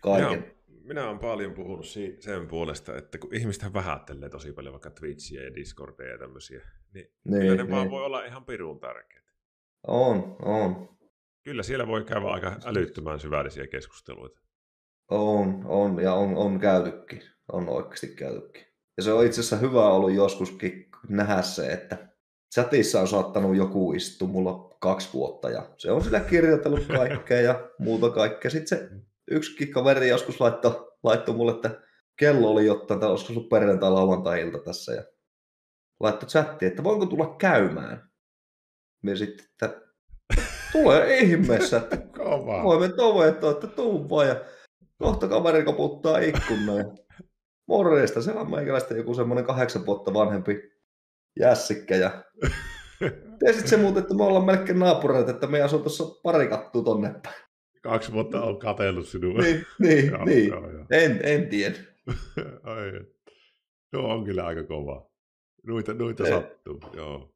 kaiken. Minä, minä olen paljon puhunut sen puolesta, että kun ihmiset vähättelee tosi paljon vaikka Twitchiä ja Discordia ja tämmöisiä, niin, niin kyllä ne niin. vaan voi olla ihan pirun tärkeitä. On, on. Kyllä siellä voi käydä aika älyttömän syvällisiä keskusteluita. On, on ja on, on käytykin. On oikeasti käytykin. Ja se on itse asiassa hyvä ollut joskuskin nähdä se, että chatissa on saattanut joku istua mulla kaksi vuotta ja se on sillä kirjoitellut kaikkea ja muuta kaikkea. Sitten se yksikin kaveri joskus laittoi, laittoi mulle, että kello oli jotain, tai olisiko sun perjantai lauantai-ilta tässä ja laittoi chatti, että voinko tulla käymään. Me sitten, että tulee ihmeessä, että voimme tovettaa, että tuu vaan. Ja Kohta kaveri koputtaa ikkunaa. Morjesta, se on meikäläistä joku semmoinen kahdeksan vuotta vanhempi jässikkä. Ja... Tiesit se muuten, että me ollaan melkein naapureita, että me asuu tuossa pari kattua tonne päin. Kaksi vuotta on katsellut sinua. Niin, niin, joo, niin. Joo, joo. En, en tiedä. Ai, no on kyllä aika kova. Noita, noita Ei. sattuu, joo.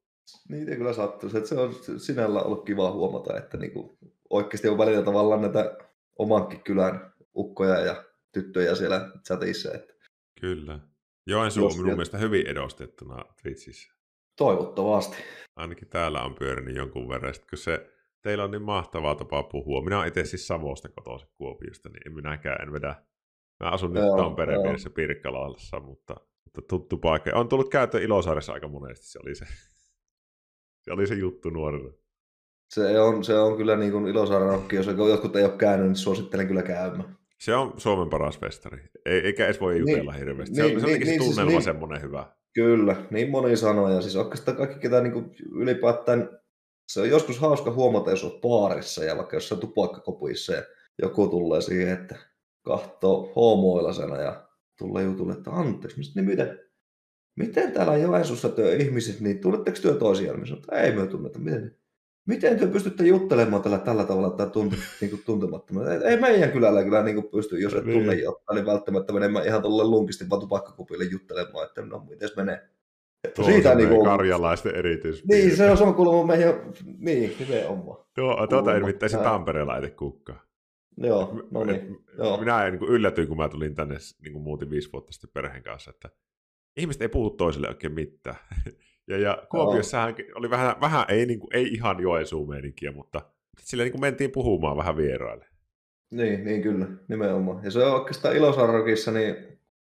Niitä kyllä sattuu. Se on sinällä ollut kiva huomata, että niinku oikeasti on välillä tavallaan näitä omankin kylän ukkoja ja tyttöjä siellä chatissa. Että Kyllä. Joensuu on minun mielestä hyvin edustettuna Twitchissä. Toivottavasti. Ainakin täällä on pyörinyt jonkun verran. Sitten kun se, teillä on niin mahtavaa tapa puhua. Minä olen itse siis Savosta kotoisin Kuopiosta, niin en minäkään en vedä. Mä asun nyt Tampereen vieressä Pirkkalassa, mutta, mutta tuttu paikka. On tullut käyttö Ilosaaressa aika monesti, se oli se, se, oli se juttu nuorena. Se on, se on kyllä niin kuin Ilosaaren jos jotkut ei ole käynyt, niin suosittelen kyllä käymään. Se on Suomen paras festari. Ei, eikä edes voi jutella niin, hirveästi. Se, niin, se on niin, se niin, siis tunnelma siis, semmoinen hyvä. Kyllä, niin moni sanoo. Ja siis oikeastaan kaikki, ketä niin kuin ylipäätään, se on joskus hauska huomata, jos on baarissa ja vaikka jossain tupakkakopuissa ja joku tulee siihen, että kahtoo homoilasena ja tulee jutulle, että anteeksi, niin miten, miten täällä Joensuussa työ ihmiset, niin tunnetteko työ toisiaan? Mä sanoin, että ei me tunneta, miten, Miten te pystytte juttelemaan tällä, tällä tavalla tai tunt, niin kuin tuntemattomalla? Ei meidän kylällä kyllä niin kuin pysty, jos et tunne niin. jotain, niin välttämättä menemään ihan tuolle lunkisti vaan tupakkakupille juttelemaan, että no miten menee. Tuo siitä on niin kuin... karjalaisten erityis. Niin, se on sama kuulemma meidän, niin, nimenomaan. Tuo, tuota ei se Tampereella ei kukka. Joo, no niin. Joo. Minä niin yllätyin, kun mä tulin tänne, niin kuin muutin viisi vuotta sitten perheen kanssa, että ihmiset ei puhu toisille oikein mitään. Ja, ja Kuopiossahan oli vähän, vähän ei, niin kuin, ei ihan Joensuun meininkiä, mutta sillä niin kuin mentiin puhumaan vähän vieraille. Niin, niin kyllä, nimenomaan. Ja se on oikeastaan Ilosaarokissa, niin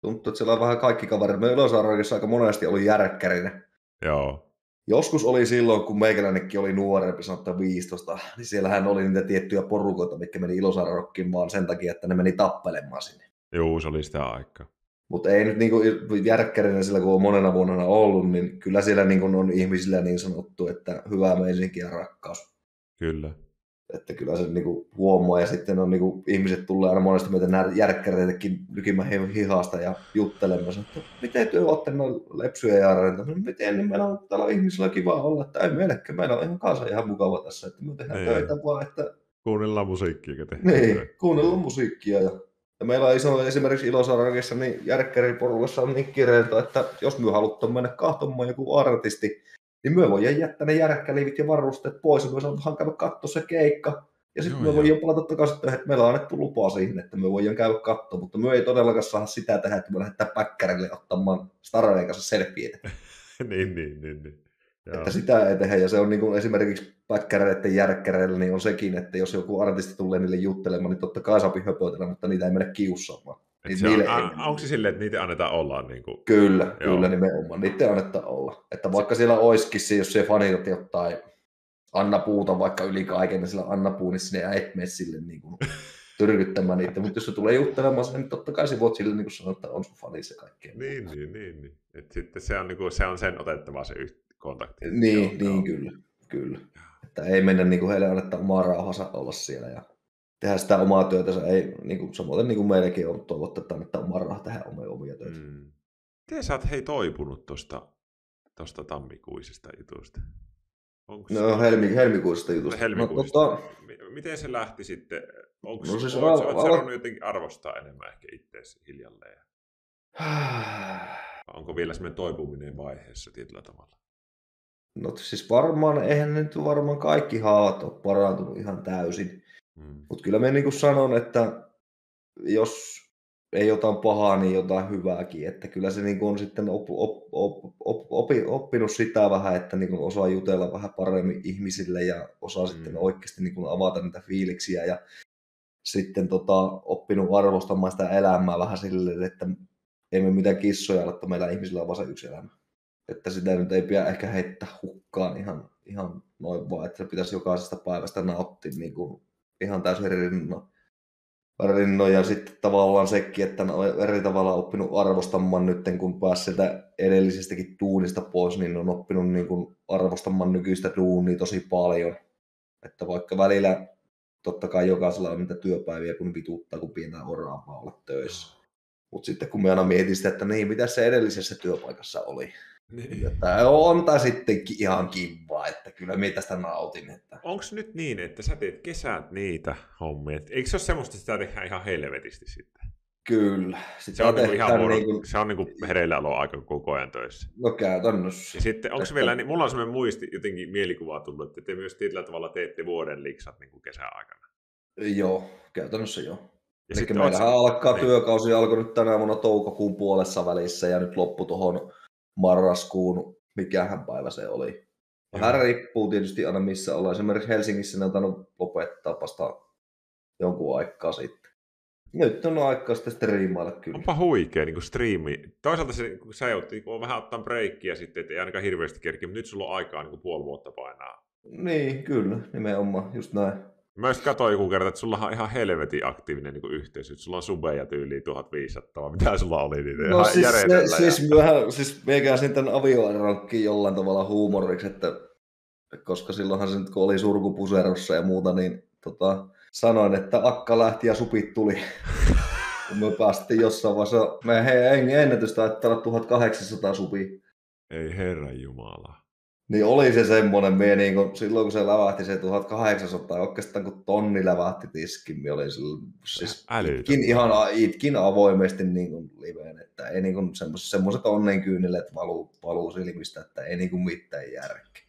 tuntuu, että siellä on vähän kaikki kaverit. Me Ilosaarokissa aika monesti oli järkkärinen. Joo. Joskus oli silloin, kun meikäläinenkin oli nuorempi, sanotaan 15, niin siellähän oli niitä tiettyjä porukoita, mitkä meni Ilosaarokkiin vaan sen takia, että ne meni tappelemaan sinne. Joo, se oli sitä aikaa. Mutta ei nyt niinku järkkärinä sillä, kun on monena vuonna ollut, niin kyllä siellä niinku on ihmisillä niin sanottu, että hyvä meininki ja rakkaus. Kyllä. Että kyllä se niinku huomaa ja sitten on niinku, ihmiset tulee aina monesti meitä järkkäreitäkin nykimään hihasta ja juttelemassa, että miten työ olette noin lepsyjä ja arentaa. No miten, niin meillä on täällä ihmisillä kiva olla, että ei meillekään, meillä on ihan kanssa ihan mukava tässä, että me tehdään Niin. töitä vaan, että Kuunnellaan musiikkia, tehdään niin, työtä. kuunnellaan musiikkia ja meillä on iso esimerkiksi Ilosarakissa, niin järkkäriporukassa on niin kireiltä, että jos me halutaan mennä kahtomaan joku artisti, niin me voidaan jättää ne järkkälivit ja varusteet pois, ja me saadaan käydä katsoa se keikka. Ja sitten me voidaan palata takaisin että meillä on annettu lupa siihen, että me voidaan käydä katsoa, mutta me ei todellakaan saa sitä tehdä, että me lähdetään päkkärille ottamaan Starojen kanssa selfieitä. niin, niin, niin, niin. Joo. Että sitä ei tehdä, ja se on niin kuin esimerkiksi päkkäreiden järkkäreillä, niin on sekin, että jos joku artisti tulee niille juttelemaan, niin totta kai saapi höpötellä, mutta niitä ei mennä kiusaamaan. Niin se on, niille ei- onko se silleen, että niitä annetaan olla niin kuin, Kyllä, Joo. Kyllä nimenomaan. Niitä annetta olla. Että vaikka siellä olisikin se, jos se fanit jotain Anna Puuta vaikka yli kaiken, niin sillä Anna Puu, niin sinne et mene sille niin kuin tyrkyttämään niitä. Mutta jos se tulee juttelemaan sinne, niin totta kai se voit sille niin kuin sanoa, että on sun fani se kaikkea. niin, niin, niin, niin. Et sitten se on, niin kuin, se on sen otettava se yht, kontakti. Niin, Joo, niin joo. kyllä. kyllä. Että ei mennä niin kuin heille annetta omaa rauhansa olla siellä ja tehdä sitä omaa työtä. Se ei, niin kuin, samoin niin kuin meilläkin on toivottu, että annetaan omaa rahaa tehdä omia, omia töitä. Mm. Miten sä oot hei toipunut tuosta tosta tammikuisesta jutusta? Onko No helmi, helmikuisesta jutusta. helmikuisesta. No, tota, Mi- Miten se lähti sitten? Onko No no, siis oot, al- oot al- ruvennut jotenkin arvostaa enemmän ehkä itseäsi hiljalleen? Onko vielä semmoinen toipuminen vaiheessa tietyllä tavalla? No siis varmaan, eihän nyt varmaan kaikki haavat ole parantunut ihan täysin. Mm. Mutta kyllä mä niin kuin sanon, että jos ei jotain pahaa, niin jotain hyvääkin. Että kyllä se niin kuin on sitten op, op, op, op, opi, oppinut sitä vähän, että niin kuin osaa jutella vähän paremmin ihmisille ja osaa mm. sitten oikeasti niin kuin avata niitä fiiliksiä ja sitten tota, oppinut arvostamaan sitä elämää vähän silleen, että ei me mitään kissoja ole, että meillä ihmisillä on vaan se yksi elämä. Että sitä nyt ei pidä ehkä heittää hukkaan ihan, ihan noin vaan, että pitäisi jokaisesta päivästä nauttia niin kuin ihan täysin rinno. rinno. Ja sitten tavallaan sekin, että on eri tavalla oppinut arvostamaan nyt, kun pääsi sieltä edellisestäkin duunista pois, niin on oppinut niin kuin arvostamaan nykyistä duunia tosi paljon. Että vaikka välillä totta kai jokaisella on niitä työpäiviä, kun vituttaa, kun pientä oraavaa olla töissä. Mutta sitten kun me aina mietin sitä, että niin, mitä se edellisessä työpaikassa oli. Niin. Että on tämä sitten ihan kiva, että kyllä minä tästä nautin. Että... Onko nyt niin, että sä teet kesät niitä hommia? Eikö se ole semmoista, että sitä tehdään ihan helvetisti sitten? Kyllä. Se Sitä on, niinku ihan vuoro, niin kuin, se on niinku hereilläolo aika koko ajan töissä. no käytännössä. Ja sitten onko se Että- vielä, niin mulla on semmoinen muisti, jotenkin mielikuva tullut, että te myös tietyllä tavalla teette vuoden liksat niin kuin kesän aikana. Joo, käytännössä joo. Ja Eli sitten meillähän sä- alkaa niin. työkausi, alkoi nyt tänä vuonna toukokuun puolessa välissä ja nyt loppu tuohon marraskuun, mikähän päivä se oli. Vähän Joo. riippuu tietysti aina missä ollaan. Esimerkiksi Helsingissä ne on tainnut lopettaa vasta jonkun aikaa sitten. Nyt on aikaa sitten striimailla kyllä. Onpa huikea niin striimi. Toisaalta se, kun sä joudut niin vähän ottaa breikkiä sitten, että ei ainakaan hirveästi kerki, mutta nyt sulla on aikaa niin puoli vuotta painaa. Niin, kyllä, nimenomaan, just näin. Mä just katsoin joku kerta, että sulla on ihan helvetin aktiivinen niin yhteisö. Sulla on subeja tyyliin 1500, mitä sulla oli niitä No ihan siis, se, ja- siis, myöhän, siis meikäsin tämän avioeronkin jollain tavalla huumoriksi, että koska silloinhan se nyt kun oli surkupuserossa ja muuta, niin tota, sanoin, että akka lähti ja supit tuli. kun me päästiin jossain vaiheessa, me hei, ennätys taittaa olla 1800 supia. Ei herran jumala. Niin oli se semmoinen, mie niin kun, silloin kun se lävähti se 1800, oikeastaan kun tonni lävähti tiskin, me oli sillä, siis itkin, ihan, itkin avoimesti niin kuin liveen, että ei niin kuin semmoiset, semmoiset onnenkyyneleet valuu, valuu silmistä, että ei niin mitään järkeä.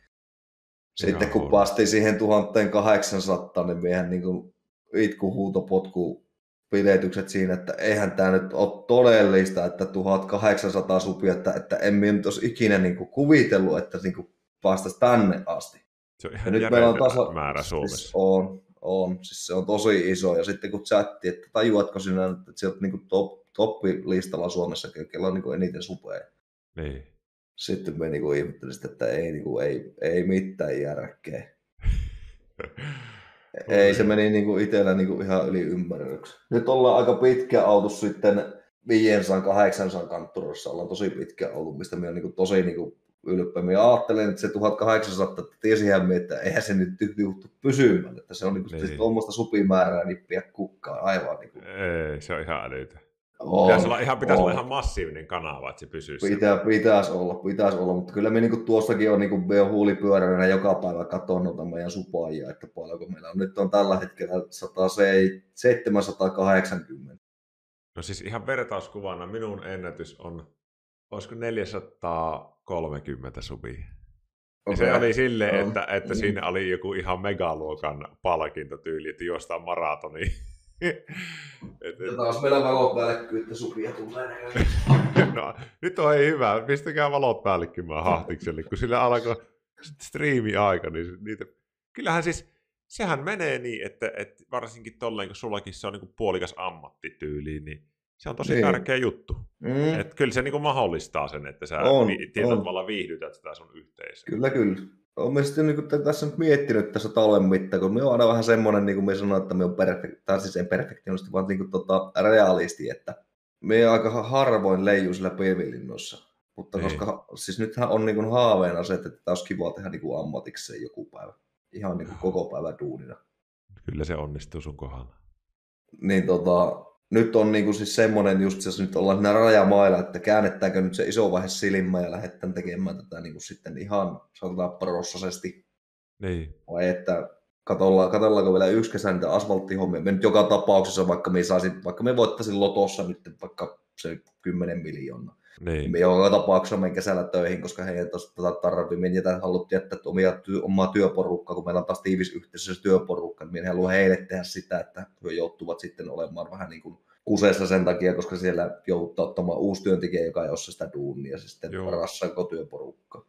Sitten Ihan kun on. päästiin siihen 1800, niin meidän niin kuin itku, huuto, potku, pidetykset siinä, että eihän tämä nyt ole todellista, että 1800 supia, että, että en minä nyt olisi ikinä niin kuin kuvitellut, että niin kuin päästäisiin tänne asti. Se on Ja ihan nyt meillä on tasa... määrä Siis Suomessa. on, on. Siis se on tosi iso. Ja sitten kun chatti, että tajuatko sinä, että sieltä niin top, toppilistalla Suomessa, kello on niin eniten supeja. Niin. Sitten me niin ihmettelin sitä, että ei, niin kuin, ei, ei mitään järkeä. Ei, se meni niin kuin itsellä niin kuin ihan yli ymmärryksi. Nyt ollaan aika pitkä oltu sitten 500 800 kantturossa ollaan tosi pitkä ollut, mistä me on niin kuin tosi niin kuin ylpeämmin. Ja ajattelin, että se 1800, että tiesihän että eihän se nyt juttu pysymään, että se on niin niin. tuommoista supimäärää nippiä kukkaa aivan. Niin kuin... Ei, se on ihan älytä. On, pitäisi olla ihan, pitäisi on. olla ihan massiivinen kanava, että se pysyy Pitää, pitäisi olla, pitäisi olla, mutta kyllä me niin tuostakin on, niin kuin, me on huulipyöränä joka päivä katon noita meidän supaajia, että paljonko meillä on. Nyt on tällä hetkellä 780. No siis ihan vertauskuvana minun ennätys on, olisiko 430 subia. Okay. Se oli silleen, että, että siinä oli joku ihan megaluokan palkintotyyli, että juostaan maratoni. et, ja taas meillä valot päälle, että supia tulee no, nyt on ei hyvä. Pistäkää valot päällekin mä hahtikselle, kun sillä alkoi striimi-aika, niin niitä... Kyllähän siis, sehän menee niin, että, että varsinkin tolleen, kun sullakin se on niin puolikas ammattityyli, niin se on tosi niin. tärkeä juttu. Mm. Et kyllä se niin mahdollistaa sen, että sä on, tietyllä tavalla viihdytät sitä sun yhteisöä. Kyllä, kyllä. Olen sitten niin kuin, tässä nyt miettinyt tässä talven mittaan, kun me on aina vähän semmoinen, niin kuin me sanoin, että me on perfekti, tai siis ei perfektionisti, vaan niin kuin, tota, realisti, että me aika harvoin leiju sillä pievilinnossa. Mutta. Niin. koska siis nythän on niin kuin haaveena se, että tämä olisi kiva tehdä niin kuin ammatikseen joku päivä. Ihan niin kuin koko päivä duunina. Kyllä se onnistuu sun kohdalla. Niin tota, nyt on niin kuin siis semmoinen just, jos nyt ollaan siinä rajamailla, että käännettääkö nyt se iso vaihe silmä ja lähdetään tekemään tätä niin kuin sitten ihan, sanotaan prossaisesti. Niin. Vai että katsotaan, katsotaanko vielä yksi kesä niitä asfalttihommia. Me nyt joka tapauksessa, vaikka me, saisin, vaikka me voittaisin lotossa nyt vaikka se 10 miljoonaa. Niin. Me joka tapauksessa menen kesällä töihin, koska he ei tätä tarvitse. Me ei haluttu jättää omia, ty, omaa työporukkaa, kun meillä on taas tiivis yhteisössä työporukka, niin me ei halua heille tehdä sitä, että he joutuvat sitten olemaan vähän niin kuin kuseessa sen takia, koska siellä joutuu ottamaan uusi työntekijä, joka ei osaa sitä duunia, ja sitten rassanko työporukka.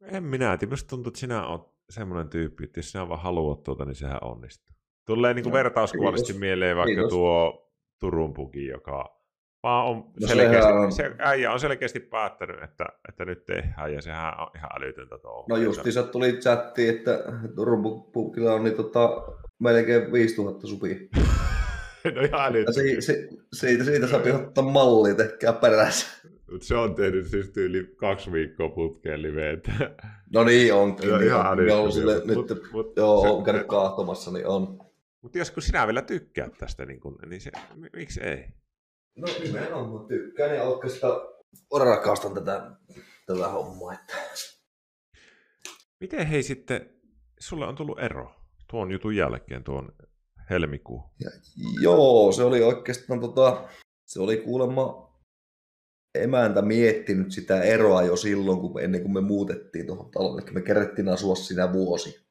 En minä, minusta tuntuu, että sinä olet semmoinen tyyppi, että jos sinä vaan haluat tuota, niin sehän onnistuu. Tulee niin kuin no, vertauskuvallisesti mieleen vaikka kiitos. tuo Turun puki, joka vaan on no selkeästi, on... se äijä on selkeästi päättänyt, että, että nyt tehdään, ja sehän on ihan älytöntä tuo. No justiinsa tuli chatti, että Turun pukilla on niin tota, melkein 5000 supia. no ihan älytöntä. Si, si, siitä, siitä saa ottaa mallia, tehkää perässä. Mutta se on tehnyt siis tyyli kaksi viikkoa putkeen liveitä. No niin, onkin. No, ihan älytöntä. Sille, mut, nyt, mut, joo, se, on käynyt kaahtomassa, niin on. Mutta jos kun sinä vielä tykkäät tästä, niin, kun, niin se, miksi ei? No nimenomaan tykkään ja oikeastaan rakastan tätä, tätä hommaa. Että... Miten hei sitten, sulle on tullut ero tuon jutun jälkeen, tuon helmikuun? Ja, joo, se oli oikeastaan tota, se oli kuulemma emäntä miettinyt sitä eroa jo silloin, kun ennen kuin me muutettiin tuohon taloon. Eli me kerettiin asua siinä vuosi.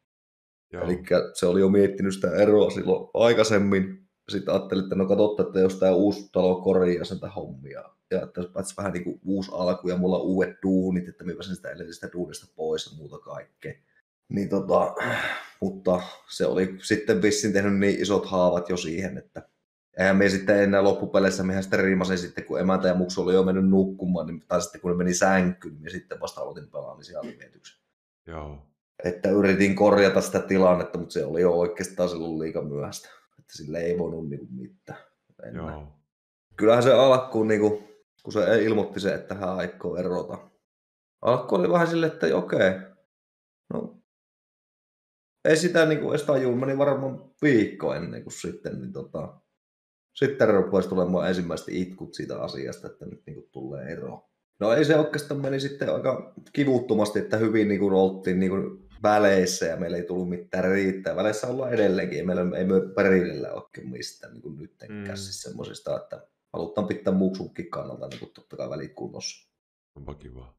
Eli se oli jo miettinyt sitä eroa silloin aikaisemmin sitten ajattelin, että no katsotaan, että jos tämä uusi talo korjaa sen hommia, ja että jos vähän niin kuin uusi alku ja mulla on uudet duunit, että mä pääsen sitä edellisestä duunista pois ja muuta kaikkea. Niin tota, mutta se oli sitten vissiin tehnyt niin isot haavat jo siihen, että eihän me sitten enää loppupeleissä, mehän sitten riimasin sitten, kun emäntä ja muksu oli jo mennyt nukkumaan, niin, tai sitten kun ne meni sänkyyn, niin sitten vasta aloitin pelaamisia alivietyksen. Joo. Että yritin korjata sitä tilannetta, mutta se oli jo oikeastaan silloin liikaa myöhäistä sille ei voinut niin mitään. Joo. Kyllähän se alkuun, niin kuin, kun se ilmoitti se, että hän aikoo erota. Alku oli vähän silleen, että okei, no ei sitä niin kuin edes tajua, meni varmaan viikko ennen kuin sitten, niin tota, sitten rupesi tulemaan ensimmäiset itkut siitä asiasta, että nyt niin kuin tulee ero. No ei se oikeastaan meni sitten aika kivuttomasti, että hyvin niin kuin oltiin niin kuin väleissä ja meillä ei tullut mitään riittää. Väleissä ollaan edelleenkin, meillä ei me perillä oikein mistään niin kuin nyttenkään mm. siis semmoisista, että halutaan pitää muuksunkin kannalta niin kuin totta kai välit kunnossa. Onpa kiva.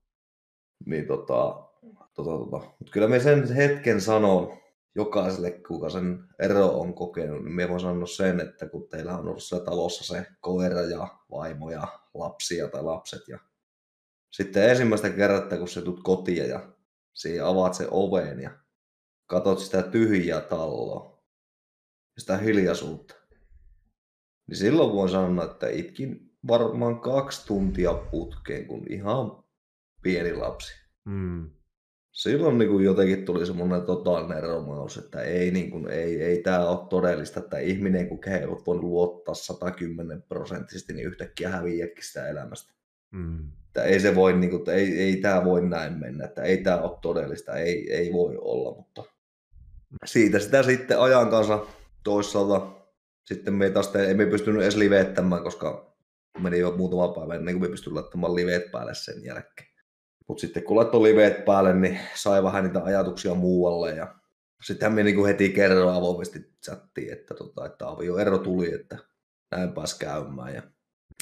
Niin tota, tota, tota. Mutta kyllä me sen hetken sanon jokaiselle, kuka sen ero on kokenut, niin me voin sanoa sen, että kun teillä on ollut siellä talossa se koira ja vaimo ja lapsia tai lapset ja sitten ensimmäistä kertaa, kun sä tulet kotiin ja siihen avaat sen oven ja katot sitä tyhjää talloa, sitä hiljaisuutta, niin silloin voin sanoa, että itkin varmaan kaksi tuntia putkeen, kun ihan pieni lapsi. Mm. Silloin niin kuin jotenkin tuli semmoinen totaalinen romaus, että ei, niin kuin, ei, ei tämä ole todellista, että ihminen, kun on voinut luottaa 110 prosenttisesti, niin yhtäkkiä häviääkin sitä elämästä. Mm. Että ei se voi, niin kuin, että ei, ei tämä voi näin mennä, että ei tämä ole todellista, ei, ei voi olla, mutta siitä sitä sitten ajan kanssa toisaalta sitten me taas te, emme pystynyt edes liveettämään, koska meni jo muutama päivä ennen kuin me pystyimme laittamaan liveet päälle sen jälkeen. Mutta sitten kun laittoi liveet päälle, niin sai vähän niitä ajatuksia muualle ja sitten me niin heti kerran avoimesti chattiin, että, tota, että avioero tuli, että näin pääsi käymään. Ja,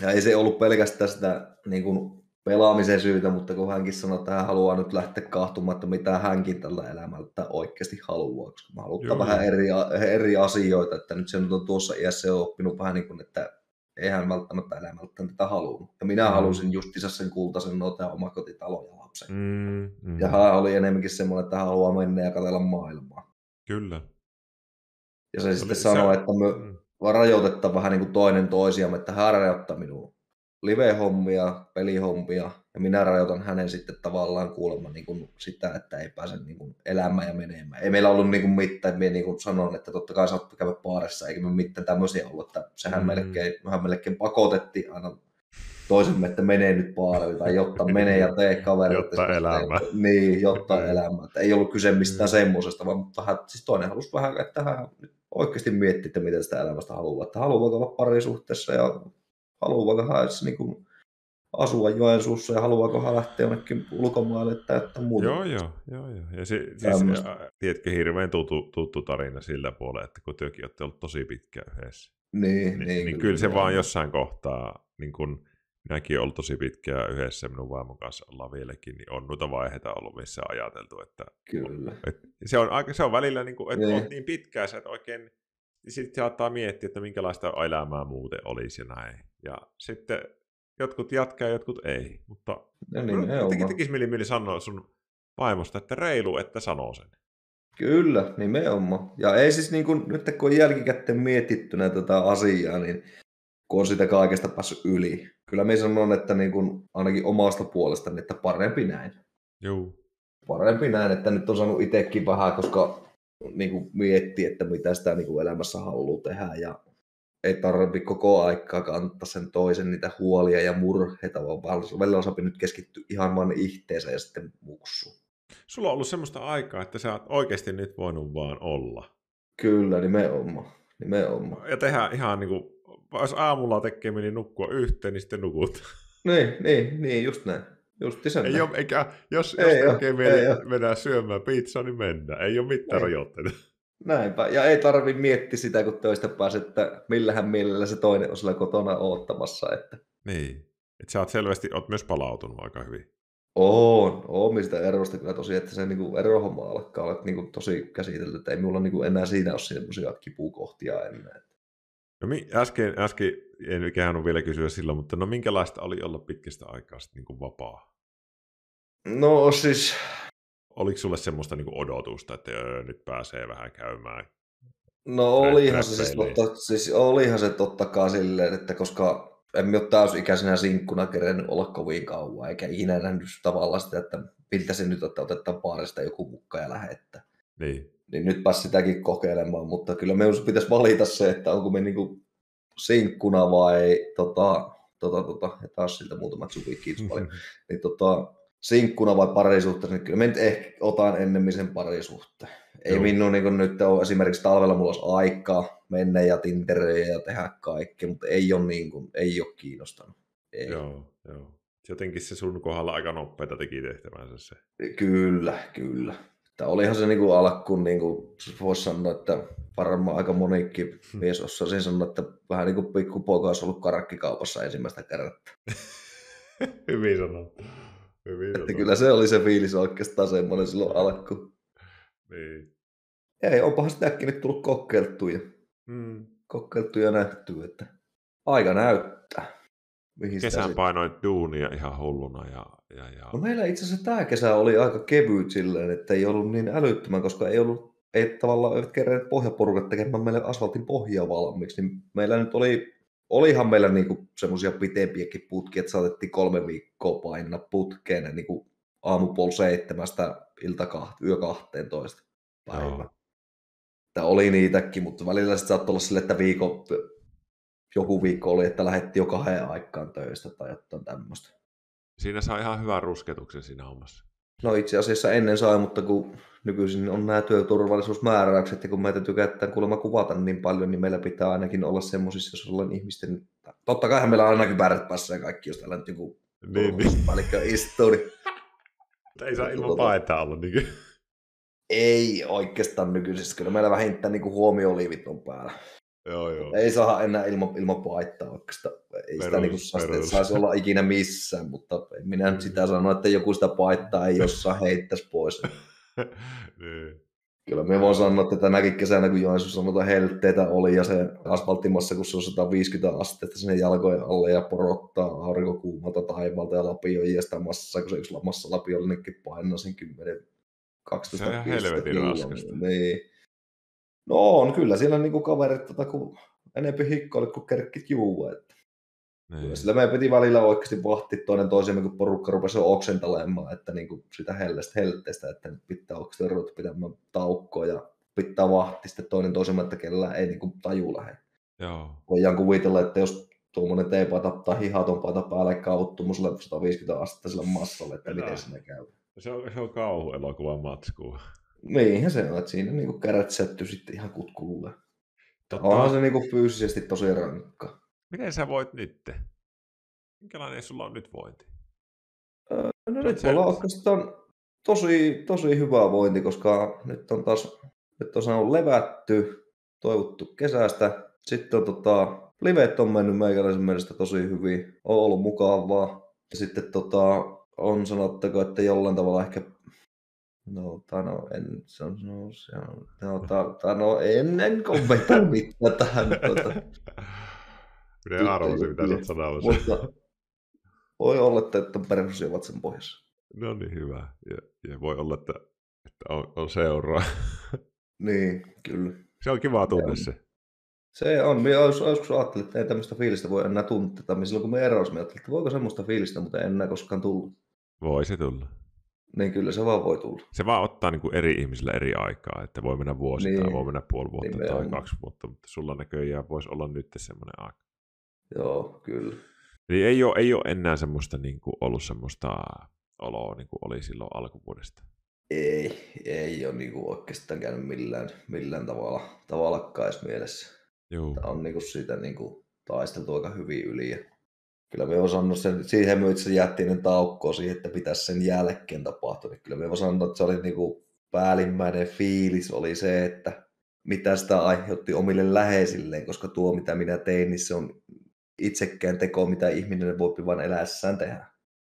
ja ei se ollut pelkästään sitä niin kuin pelaamisen syytä, mutta kun hänkin sanoi, että hän haluaa nyt lähteä kahtumaan, että mitä hänkin tällä elämällä oikeasti haluaa, koska mä haluan vähän eri, eri asioita, että nyt se nyt on tuossa iässä on oppinut vähän niin kuin, että eihän välttämättä elämältä tätä halunnut. Ja minä mm. halusin justiinsa sen kultaisen noita omakotitalon ja lapsen. Mm, mm. Ja hän oli enemmänkin semmoinen, että hän haluaa mennä ja katsella maailmaa. Kyllä. Ja se, se sitten sanoi, että me mm. rajoitetaan vähän niin kuin toinen toisiamme, että hän rajoittaa minua live-hommia, pelihommia, ja minä rajoitan hänen sitten tavallaan kuulemma niin kuin sitä, että ei pääse niin kuin elämään ja menemään. Ei meillä ollut niin kuin mitään, että niin kuin sanon, että totta kai saattaa käydä paarissa, eikä me mitään tämmöisiä ollut, että sehän mm. melkein, mehän melkein pakotettiin aina toisemme, että menee nyt paarille, tai jotta menee ja tee kaverit. jotta elämä. Niin, jotta mm. elämä. Että ei ollut kyse mistään mm. semmoisesta, vaan hän, siis toinen halusi vähän, että hän oikeasti miettii, että miten sitä elämästä haluaa. Että haluaa olla parisuhteessa ja haluaako hän niin kuin, asua Joensuussa ja haluaako hän lähteä jonnekin ulkomaille täyttää muuta. Joo, joo, joo, joo. Ja se, siis, tiedätkö, hirveän tuttu, tuttu tarina sillä puolella, että kun työkin olette ollut tosi pitkään yhdessä. Niin, niin, niin, niin kyllä se vaan jossain kohtaa, niin kun minäkin olen ollut tosi pitkään yhdessä minun vaimon kanssa ollaan vieläkin, niin on noita vaiheita ollut, missä on ajateltu, että, kyllä. että se, on, se on välillä, niin kuin, että niin. olet niin pitkään, että oikein sitten saattaa miettiä, että minkälaista elämää muuten olisi ja näin. Ja sitten jotkut jatkaa ja jotkut ei. Mutta no niin, teki, tekisi mieli, mieli sanoa sun vaimosta, että reilu, että sanoo sen. Kyllä, nimenomaan. Ja ei siis niin kuin, nyt kun on jälkikäteen mietittynä tätä asiaa, niin kun on sitä kaikesta päässyt yli. Kyllä me sanon, että niin kuin, ainakin omasta puolestani, että parempi näin. Joo. Parempi näin, että nyt on saanut itsekin vähän, koska niin kuin miettiä, että mitä sitä niin kuin elämässä haluaa tehdä ja ei tarvitse koko aikaa kantaa sen toisen niitä huolia ja murheita, vaan välillä on nyt keskittyä ihan vain ihteeseen ja sitten muksuun. Sulla on ollut semmoista aikaa, että sä oot oikeasti nyt voinut vaan olla. Kyllä, nimenomaan. nimenomaan. Ja tehdä ihan niin kuin, jos aamulla tekee niin nukkua yhteen, niin sitten nukut. Niin, niin, niin just näin. Justi sen ei ole, eikä, jos, ei jos tekee mieli mennä syömään pizzaa, niin mennään. Ei ole mitään ei. rajoitteita. Näinpä. Ja ei tarvi miettiä sitä, kun toista pääs, että millähän mielellä se toinen on siellä kotona oottamassa. Että... Niin. Että sä oot selvästi, oot myös palautunut aika hyvin. On, on mistä erosta kyllä tosi, että se niinku erohomma alkaa olla niinku tosi käsitelty, että ei minulla niinku enää siinä ole semmoisia kipukohtia enää. No äsken, äsken en kehannut vielä kysyä silloin, mutta no minkälaista oli olla pitkästä aikaa sitten niin kuin vapaa? No siis... Oliko sulle semmoista niin kuin odotusta, että öö, nyt pääsee vähän käymään? No olihan se, siis totta, siis olihan se totta kai silleen, että koska emme ole täysikäisenä sinkkuna kerennyt olla kovin kauan, eikä ikinä nähnyt tavallaan sitä, että miltä se nyt, että otetaan paarista joku mukka ja lähettää. Niin. Niin nyt pääsi sitäkin kokeilemaan, mutta kyllä me pitäisi valita se, että onko me niinku sinkkuna vai tota, tota, tota, ja taas siltä muutamat kiitos paljon, niin tota, sinkkuna vai parisuhteessa, niin kyllä mä nyt ehkä otan ennemmin sen parisuhteen. Ei Joo. minun niin nyt ole esimerkiksi talvella mulla olisi aikaa mennä ja tinteröjä ja tehdä kaikkea, mutta ei ole, niin kuin, ei ole kiinnostanut. Ei. Joo, joo. Jotenkin se sun kohdalla aika nopeita teki tehtävänsä se. Kyllä, kyllä. Että olihan se niin kuin alkuun, niin kuin, voisi sanoa, että varmaan aika monikin hmm. mies osaa sanoa, että vähän niin kuin pikkupoika olisi ollut karakkikaupassa ensimmäistä kertaa. Hyvin sanottu. Hyvin että kyllä se oli se fiilis oikeastaan semmoinen silloin alkuun. Niin. Ei, onpahan sitäkin nyt tullut kokeiltuja. Mm. Kokeiltuja ja nähty, että aika näyttää. Mihin Kesän painoit duunia ihan hulluna. Ja, ja, ja... No meillä itse asiassa tämä kesä oli aika kevyt silleen, että ei ollut niin älyttömän, koska ei ollut ei tavallaan eivät kerran pohjaporukat tekemään meille asfaltin pohjaa valmiiksi, niin meillä nyt oli, olihan meillä niinku semmoisia pitempiäkin putkia, että saatettiin kolme viikkoa painaa putkeen niin kuin aamupuol seitsemästä ilta kahti, yö 12 päivä. Tämä oli niitäkin, mutta välillä sitten saattoi olla sille, että viikko, joku viikko oli, että lähetti jo kahden aikaan töistä tai jotain tämmöistä. Siinä saa ihan hyvän rusketuksen siinä hommassa. No itse asiassa ennen sai, mutta kun nykyisin on nämä työturvallisuusmääräykset, ja kun meitä tykätään kuulemma kuvata niin paljon, niin meillä pitää ainakin olla semmoisissa, jos ollaan ihmisten... Totta kai meillä on ainakin väärät passeja kaikki, jos täällä nyt joku niin, niin. päällikkö istuu, niin... Ei saa ilman tota... paetaa olla niin Ei oikeastaan nykyisessä. Kyllä meillä vähintään niin huomiooliivit on päällä. Joo, joo. Ei saa enää ilman, ilman paittaa oikeastaan. Ei perus, sitä niin saa, saisi olla ikinä missään, mutta minä nyt sitä sano, että joku sitä paittaa ei jossain heittäisi pois. niin. Kyllä me voin sanoa, että tänäkin kesänä, kun Joensuussa noita helteitä oli ja se asfalttimassa, kun se on 150 astetta sinne jalkojen alle ja porottaa aurinko kuumalta taivaalta ja lapio sitä massaa, kun se yksi massa lapiollinenkin painaa sen 10 12 Se on ihan helvetin raskasta. Niin. No on, kyllä siellä niinku kaverit, tota, kun enempi hikkoille, kun kerkkit juua. Että. Niin. Sillä meidän piti välillä oikeasti vahti toinen toisemme, kun porukka rupesi oksentalemaan, että niin kuin sitä hellestä helteestä, että pitää oikeasti ruveta pitämään taukkoa ja pitää vahti sitten toinen toisemme, että kellään ei niin kuin taju lähde. Joo. Voidaan kuvitella, että jos tuommoinen teepaita tai hihaton paita päälle kauttumuselle 150 astetta sillä massalle, että miten sinne käy. Se on, se on kauhuelokuvan matskua. Niinhän se on, että siinä niinku kärätsätty sitten ihan kutkululle. Totta. Onhan se niinku fyysisesti tosi rankka. Miten sä voit nyt? Minkälainen sulla on nyt vointi? Öö, no nyt mulla on oikeastaan tosi, tosi hyvä vointi, koska nyt on taas nyt on saanut levätty, toivottu kesästä. Sitten on tota, livet on mennyt meikäläisen mielestä tosi hyvin, on ollut mukavaa. Ja sitten tota, on sanottako, että jollain tavalla ehkä No, ta, no, en, se on, no, se on, no, ta, ta, no, en, en kommentoida mitään tähän. Tuota. Minä arvasin, mitä olet sanonut. Mutta voi olla, että, perus ovat sen pohjassa. No niin, hyvä. Ja, ja voi olla, että, että on, on seuraa. niin, kyllä. Se on kiva tunne se. Se on. Minä joskus ajattelin, että ei tämmöistä fiilistä voi enää tuntea. Silloin kun me eroisimme, ajattelin, että voiko semmoista fiilistä, mutta en enää koskaan tullut. Voi se tulla. Niin kyllä se vaan voi tulla. Se vaan ottaa niin kuin eri ihmisillä eri aikaa, että voi mennä vuosi niin. tai voi mennä puoli vuotta niin tai kaksi vuotta, mutta sulla näköjään voisi olla nyt semmoinen aika. Joo, kyllä. Eli ei ole, ei ole enää semmoista niin kuin ollut semmoista oloa niin kuin oli silloin alkuvuodesta. Ei, ei ole niin kuin oikeastaan käynyt millään, millään tavalla, tavalla edes mielessä. Joo. Tämä on niin kuin siitä niin kuin taisteltu aika hyvin yli ja kyllä me osannut sen, siihen me itse jättinen taukko siihen, että pitäisi sen jälkeen tapahtua. Niin kyllä me osannut, että se oli niin kuin päällimmäinen fiilis oli se, että mitä sitä aiheutti omille läheisilleen, koska tuo mitä minä tein, niin se on itsekään teko, mitä ihminen voi vain eläessään tehdä.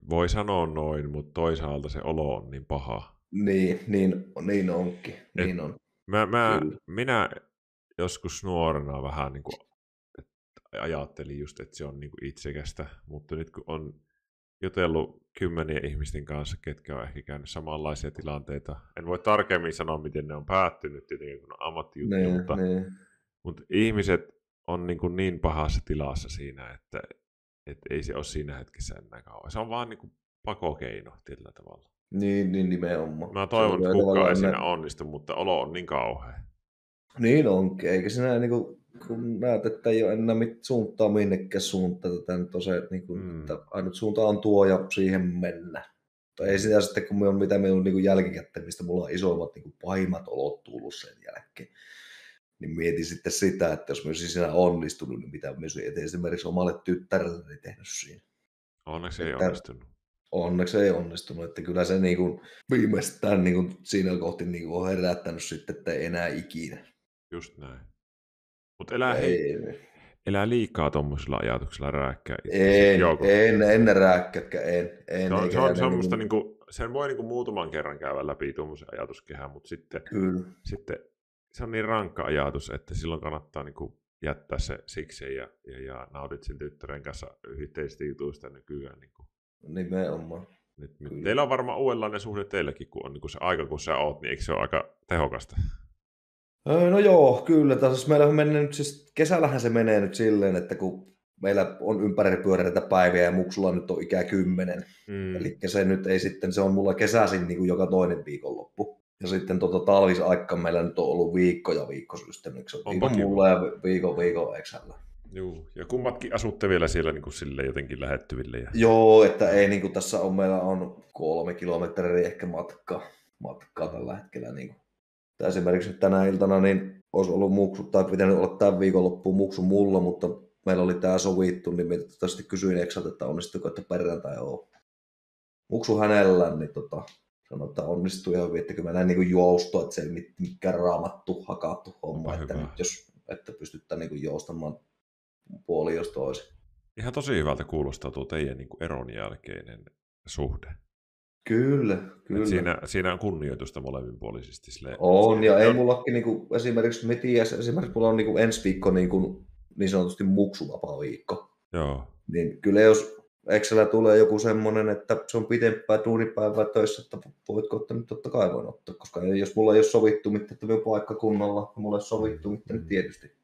Voi sanoa noin, mutta toisaalta se olo on niin paha. Niin, niin, niin onkin. Niin on. Mä, mä, minä joskus nuorena vähän niin kuin ajattelin just, että se on niin kuin itsekästä, mutta nyt kun on jutellut kymmenien ihmisten kanssa, ketkä on ehkä käynyt samanlaisia tilanteita. En voi tarkemmin sanoa, miten ne on päättynyt, tietenkin kun on ammattijuttu, niin, mutta, niin. mutta ihmiset on niin, kuin niin pahassa tilassa siinä, että, että ei se ole siinä hetkessä enää kauan. Se on vaan niin kuin pakokeino tietyllä tavalla. Niin, niin nimenomaan. Mä toivon, että kukaan ei siinä onnistu, mutta olo on niin kauhea. Niin onkin, eikä siinä niin kuin kun näet, että ei ole enää mit, suuntaa minnekään suuntaa, tätä nyt on se, niin kuin, mm. että ainut suunta on tuo ja siihen mennä. Mutta ei sitä sitten, kun me on mitä me on niin jälkikäteen, mistä mulla on isoimmat niin pahimmat olot tullut sen jälkeen. Niin mietin sitten sitä, että jos mä olisin siinä onnistunut, niin mitä mä olisin esimerkiksi omalle tyttärelle tehnyt siinä. Onneksi ei että, onnistunut. Onneksi ei onnistunut, että kyllä se niin kuin, viimeistään niin kuin, siinä kohti niin kuin, on herättänyt sitten, että ei enää ikinä. Just näin. Mutta elää, ei, elää liikaa tuommoisilla ajatuksilla rääkkää. En, en, en rääkkätkä, en. en no, se on semmoista, niin kuin... Niinku, sen voi niin kuin muutaman kerran käydä läpi tuommoisen ajatuskehän, mutta sitten, Kyllä. sitten se on niin rankka ajatus, että silloin kannattaa niin kuin jättää se siksi ja, ja, ja nautit sen tyttären kanssa yhteisistä jutuista nykyään. Niin kuin. Nimenomaan. Nyt, nyt teillä on varmaan uudenlainen suhde teilläkin, kun on niin kuin se aika, kun sä oot, niin eikö se ole aika tehokasta? No joo, kyllä. Tässä meillä on mennyt nyt siis, kesällähän se menee nyt silleen, että kun meillä on ympäripyöreitä päiviä ja muksulla nyt on ikä kymmenen. Mm. Eli se nyt ei sitten, se on mulla kesäisin niin kuin joka toinen viikonloppu. Ja sitten tota, talvisaikka meillä nyt on ollut viikko ja viikkosysteemi. Se on viikon mulla ja viikon viikon eksällä. Joo, ja kummatkin asutte vielä siellä niin kuin sille jotenkin lähettyville. Ja... Joo, että ei niin kuin tässä on, meillä on kolme kilometriä ehkä matkaa, matkaa tällä hetkellä. Niin kuin. Esimerkiksi tänä iltana niin olisi ollut muksu, tai pitänyt olla tämän viikonloppuun muksu mulla, mutta meillä oli tämä sovittu, niin minä tästä kysyin Exalta, että onnistuiko, että perjantai on muksu hänellä, niin tota, sanoi, että onnistuu ihan hyvin, että kyllä mä näin niin joustoa, että se ei mikään raamattu, hakattu homma, Onpa että hyvä. nyt jos että pystytään niin joustamaan puoli jos toisin. Ihan tosi hyvältä kuulostaa tuo teidän niin eron jälkeinen suhde. Kyllä, kyllä. Et siinä, siinä on kunnioitusta molemminpuolisesti. Sille, on, ja ei mullakin niin kuin, esimerkiksi, ties, esimerkiksi mulla on niin kuin ensi viikko niin, kuin, niin sanotusti muksuvapaa viikko. Joo. Niin kyllä jos Excellä tulee joku semmoinen, että se on pitempää duunipäivää töissä, että voitko ottaa, niin totta kai voin ottaa, koska jos mulla ei ole sovittu mitään, että minun paikkakunnalla, mulla ei ole sovittu mitään, niin tietysti.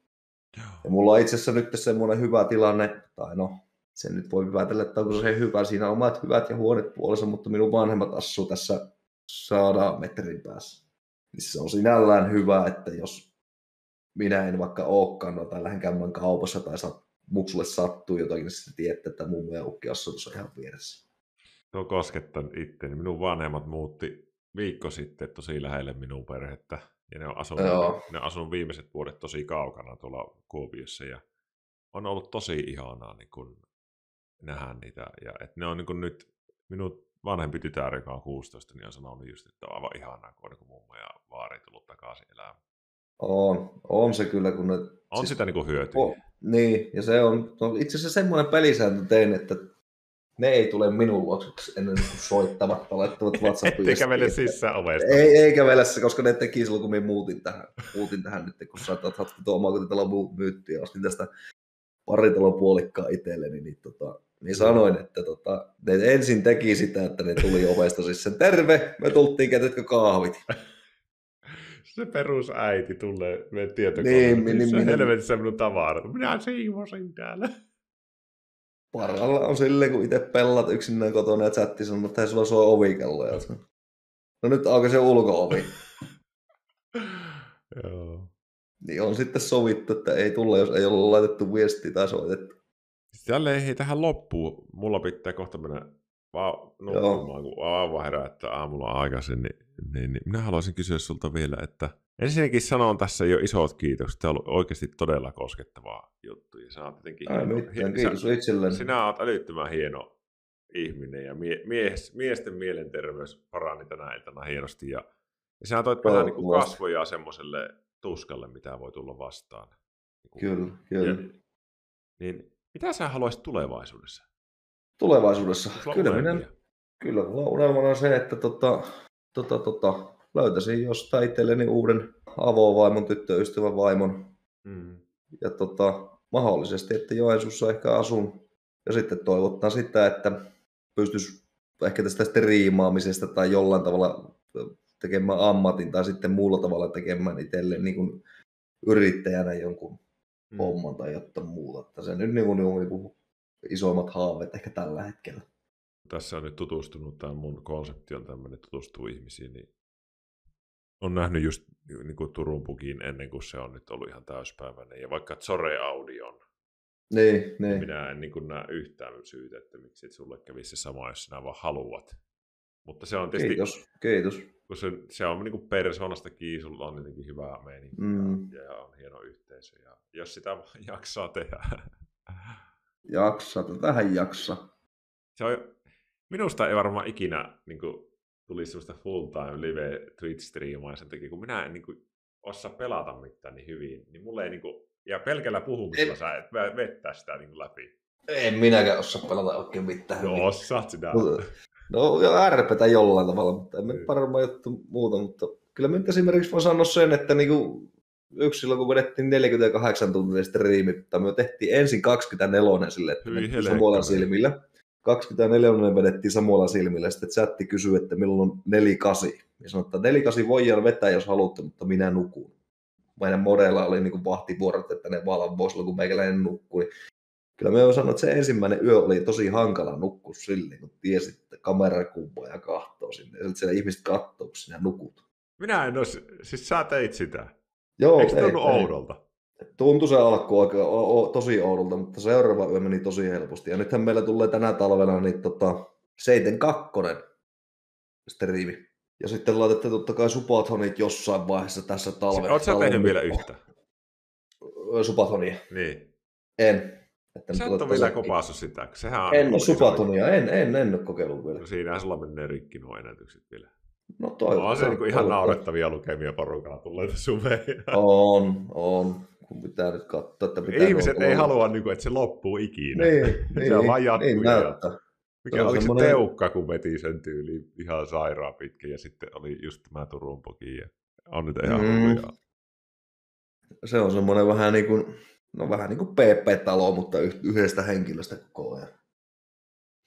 Ja mulla on itse asiassa nyt semmoinen hyvä tilanne, tai no, sen nyt voi päätellä, että onko se hyvä. Siinä on omat hyvät ja huonot puolensa, mutta minun vanhemmat asuu tässä saadaan metrin päässä. Niin se on sinällään hyvä, että jos minä en vaikka olekaan no, tai lähden käymään kaupassa tai sat, muksulle sattuu jotakin, niin sitten tiedätte, että mummo ja ukki asuu tuossa ihan vieressä. Tuo koskettanut itse. Minun vanhemmat muutti viikko sitten tosi lähelle minun perhettä. Ja ne on asunut, ne on asunut viimeiset vuodet tosi kaukana tuolla Kuopiossa. Ja on ollut tosi ihanaa niin kun nähdä niitä. Ja et ne on niin kun nyt, minun vanhempi tytär, joka on 16, niin on sanonut just, että on aivan ihanaa, kun on niin mummo ja vaari tullut takaisin elämään. On, on se kyllä, kun ne... On siis, sitä niin kuin hyötyä. On, niin, ja se on, no itse asiassa semmoinen pelisääntö tein, että ne ei tule minun luokseksi ennen kuin soittavat tai laittavat WhatsApp Eikä kävele sisään ovesta. Ei, ei kävele se, koska ne teki silloin, kun minä muutin tähän, muutin tähän nyt, kun saatat hatki tuo omakotitalon myytti ja ostin tästä paritalon puolikkaa itselleni, niin tota, niin sanoin, että tota, ne ensin teki sitä, että ne tuli ovesta siis sen terve, me tultiin kätetkö kahvit. Se perusäiti tulee meidän tietokoneelle. Niin, niin, niin, helvetissä minun tavarat. Minä siivosin täällä. Paralla on silleen, kun itse pellat yksinään kotona ja chatti sanoo, että sulla soi ovikello. Ja no nyt auki se ulko-ovi. Joo. Niin on sitten sovittu, että ei tulla, jos ei ole laitettu viestiä tai soitettu. Jälleen hei tähän loppuun. Mulla pitää kohta mennä vaan nukkumaan, kun aamu herättää aamulla aikaisin, niin, niin, niin, minä haluaisin kysyä sulta vielä, että ensinnäkin sanon tässä jo isot kiitokset. Tämä on ollut oikeasti todella koskettavaa juttu. Ja oot jotenkin Ai, hieno, mitään, kiitos sä, itselleni. Sinä oot älyttömän hieno ihminen ja mie, mies, miesten mielenterveys parani tänä iltana hienosti. Ja, ja sä toit vähän niin kuin kasvoja semmoiselle tuskalle, mitä voi tulla vastaan. Niin kyllä, kyllä. Ja, niin mitä sä haluaisit tulevaisuudessa? Tulevaisuudessa? Kyllä, minä, kyllä mulla unelmana se, että tota, tota, tota, löytäisin jostain itselleni uuden avovaimon, tyttöystävän vaimon. Mm. Ja tota, mahdollisesti, että Joensuussa ehkä asun. Ja sitten toivottaa sitä, että pystyisi ehkä tästä striimaamisesta tai jollain tavalla tekemään ammatin tai sitten muulla tavalla tekemään itselle niin kuin yrittäjänä jonkun mm. homman tai jotain muuta. Että se nyt niin kuin, niin kuin isoimmat haaveet ehkä tällä hetkellä. Tässä on nyt tutustunut, tämä mun konsepti on tämmöinen, tutustuu ihmisiin, niin on nähnyt just niin kuin Turun pukin ennen kuin se on nyt ollut ihan täyspäiväinen. Ja vaikka Zore Audion, niin, niin. minä en niin kuin näe yhtään syytä, että miksi et sulle kävisi se sama, jos sinä vaan haluat. Mutta se on tietysti... Kiitos, kiitos. Kun se, se on niin kuin persoonasta kiinni, sulla on jotenkin hyvää meininkiä mm. ja on hieno yhteisö. Ja jos sitä jaksaa tehdä. Jaksa, tähän jaksa. Se on, minusta ei varmaan ikinä niin kuin, tulisi sellaista full-time live Twitch-striimaa sen takia, kun minä en niin kuin, osaa pelata mitään niin hyvin, niin mulle ei niin kuin, ja pelkällä puhumisella et... sä et vettää sitä niin kuin, läpi. En minäkään osaa pelata oikein mitään. No osaat sitä. No jo ärpetä jollain tavalla, mutta en mm. varmaan juttu muuta, mutta kyllä minä esimerkiksi voin sanoa sen, että niinku yksi silloin, kun vedettiin 48 tuntia striimi, mutta me tehtiin ensin 24 sille, että Samoilla silmillä. 24 vedettiin Samoilla silmillä, sitten chatti kysyi, että milloin on 48. Ja sanoi, että 48 voidaan vetää, jos haluatte, mutta minä nukun. Meidän modella oli niin vahtivuorot, että ne valvoi silloin, kun meikäläinen nukkui. Kyllä me on sanonut, että se ensimmäinen yö oli tosi hankala nukkua silleen, kun tiesi, että kamera kumpaa ja kahtoo sinne. Ja siellä ihmiset katsoo, kun sinä nukut. Minä en ole, siis sä teit sitä. Joo, Eikö se tunnu oudolta? Tuntui se alku aika o, o, tosi oudolta, mutta seuraava yö meni tosi helposti. Ja nythän meillä tulee tänä talvena niin tota, Seiten kakkonen striimi. Ja sitten laitatte totta kai Supathonit jossain vaiheessa tässä talvena. Oletko tehnyt vielä yhtä? Supathonia. Niin. En. Että Sä et ole vielä kopassu sitä. Sehän on en ole Supathonia, en, en, en ole kokeillut vielä. No siinä sulla menee rikki nuo ennätykset vielä. No toi on se niin ihan naurettavia lukemia porukalla tulee sumeen. On, on. Kun pitää nyt katsoa, että pitää Ihmiset ei halua, niin kuin, että se loppuu ikinä. Niin, se niin, on vaan jatkuu. Niin. Mikä oli semmoinen... se teukka, kun veti sen tyyliin ihan sairaan pitkä, ja sitten oli just tämä Turun poki, ja on nyt ihan mm. Se on semmoinen vähän niin kuin, no vähän niin kuin PP-talo, mutta yhdestä henkilöstä koko ajan.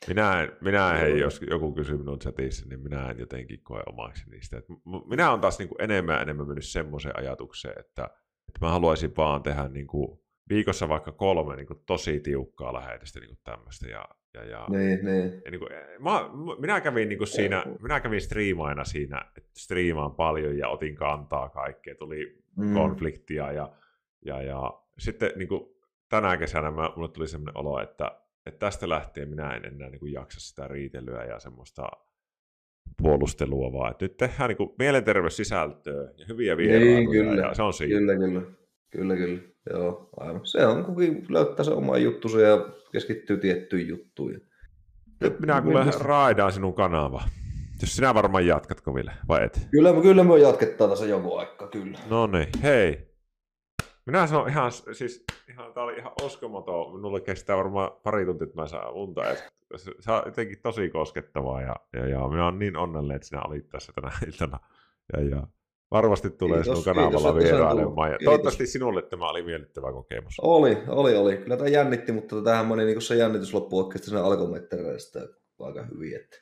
Minä en, minä en hei, jos joku kysyy minun chatissa, niin minä en jotenkin koe omaksi niistä. Et minä olen taas niin kuin enemmän ja enemmän mennyt semmoiseen ajatukseen, että, että mä haluaisin vaan tehdä niin kuin viikossa vaikka kolme niin kuin tosi tiukkaa lähetystä niin kuin tämmöistä. Ja, ja, ja, niin, niin. Ja niin kuin, mä, minä kävin niin kuin siinä, minä kävin striimaina siinä, että striimaan paljon ja otin kantaa kaikkea, tuli mm. konfliktia ja, ja, ja sitten niin kuin, tänä kesänä mä, mulle tuli sellainen olo, että, että tästä lähtien minä en enää niin kuin, jaksa sitä riitelyä ja semmoista puolustelua, vaan että nyt tehdään niin mielenterveyssisältöä ja hyviä vierailuja niin, kyllä. ja se on siinä. Kyllä, kyllä. Kyllä, kyllä. Joo, aivan. Se on, kukin löytää se oma juttusa ja keskittyy tiettyyn juttuun. Nyt minä kuule raidaan sinun kanava. Jos sinä varmaan jatkatko vielä, vai et? Kyllä, kyllä me jatketaan tässä jonkun aikaa, kyllä. No niin, hei. Minä sanon ihan, siis ihan, tää oli ihan uskomaton. Minulle kestää varmaan pari tuntia, että mä saan unta. Se on jotenkin tosi koskettavaa ja, ja, ja minä olen niin onnellinen, että sinä olit tässä tänä iltana. Ja, ja Varmasti tulee kiitos, sinun kanavalla vierailemaan. Ja toivottavasti sinulle tämä oli miellyttävä kokemus. Oli, oli, oli. Kyllä tämä jännitti, mutta tähän meni niin se jännitys loppu oikeasti sen alkometreistä aika hyvin. Että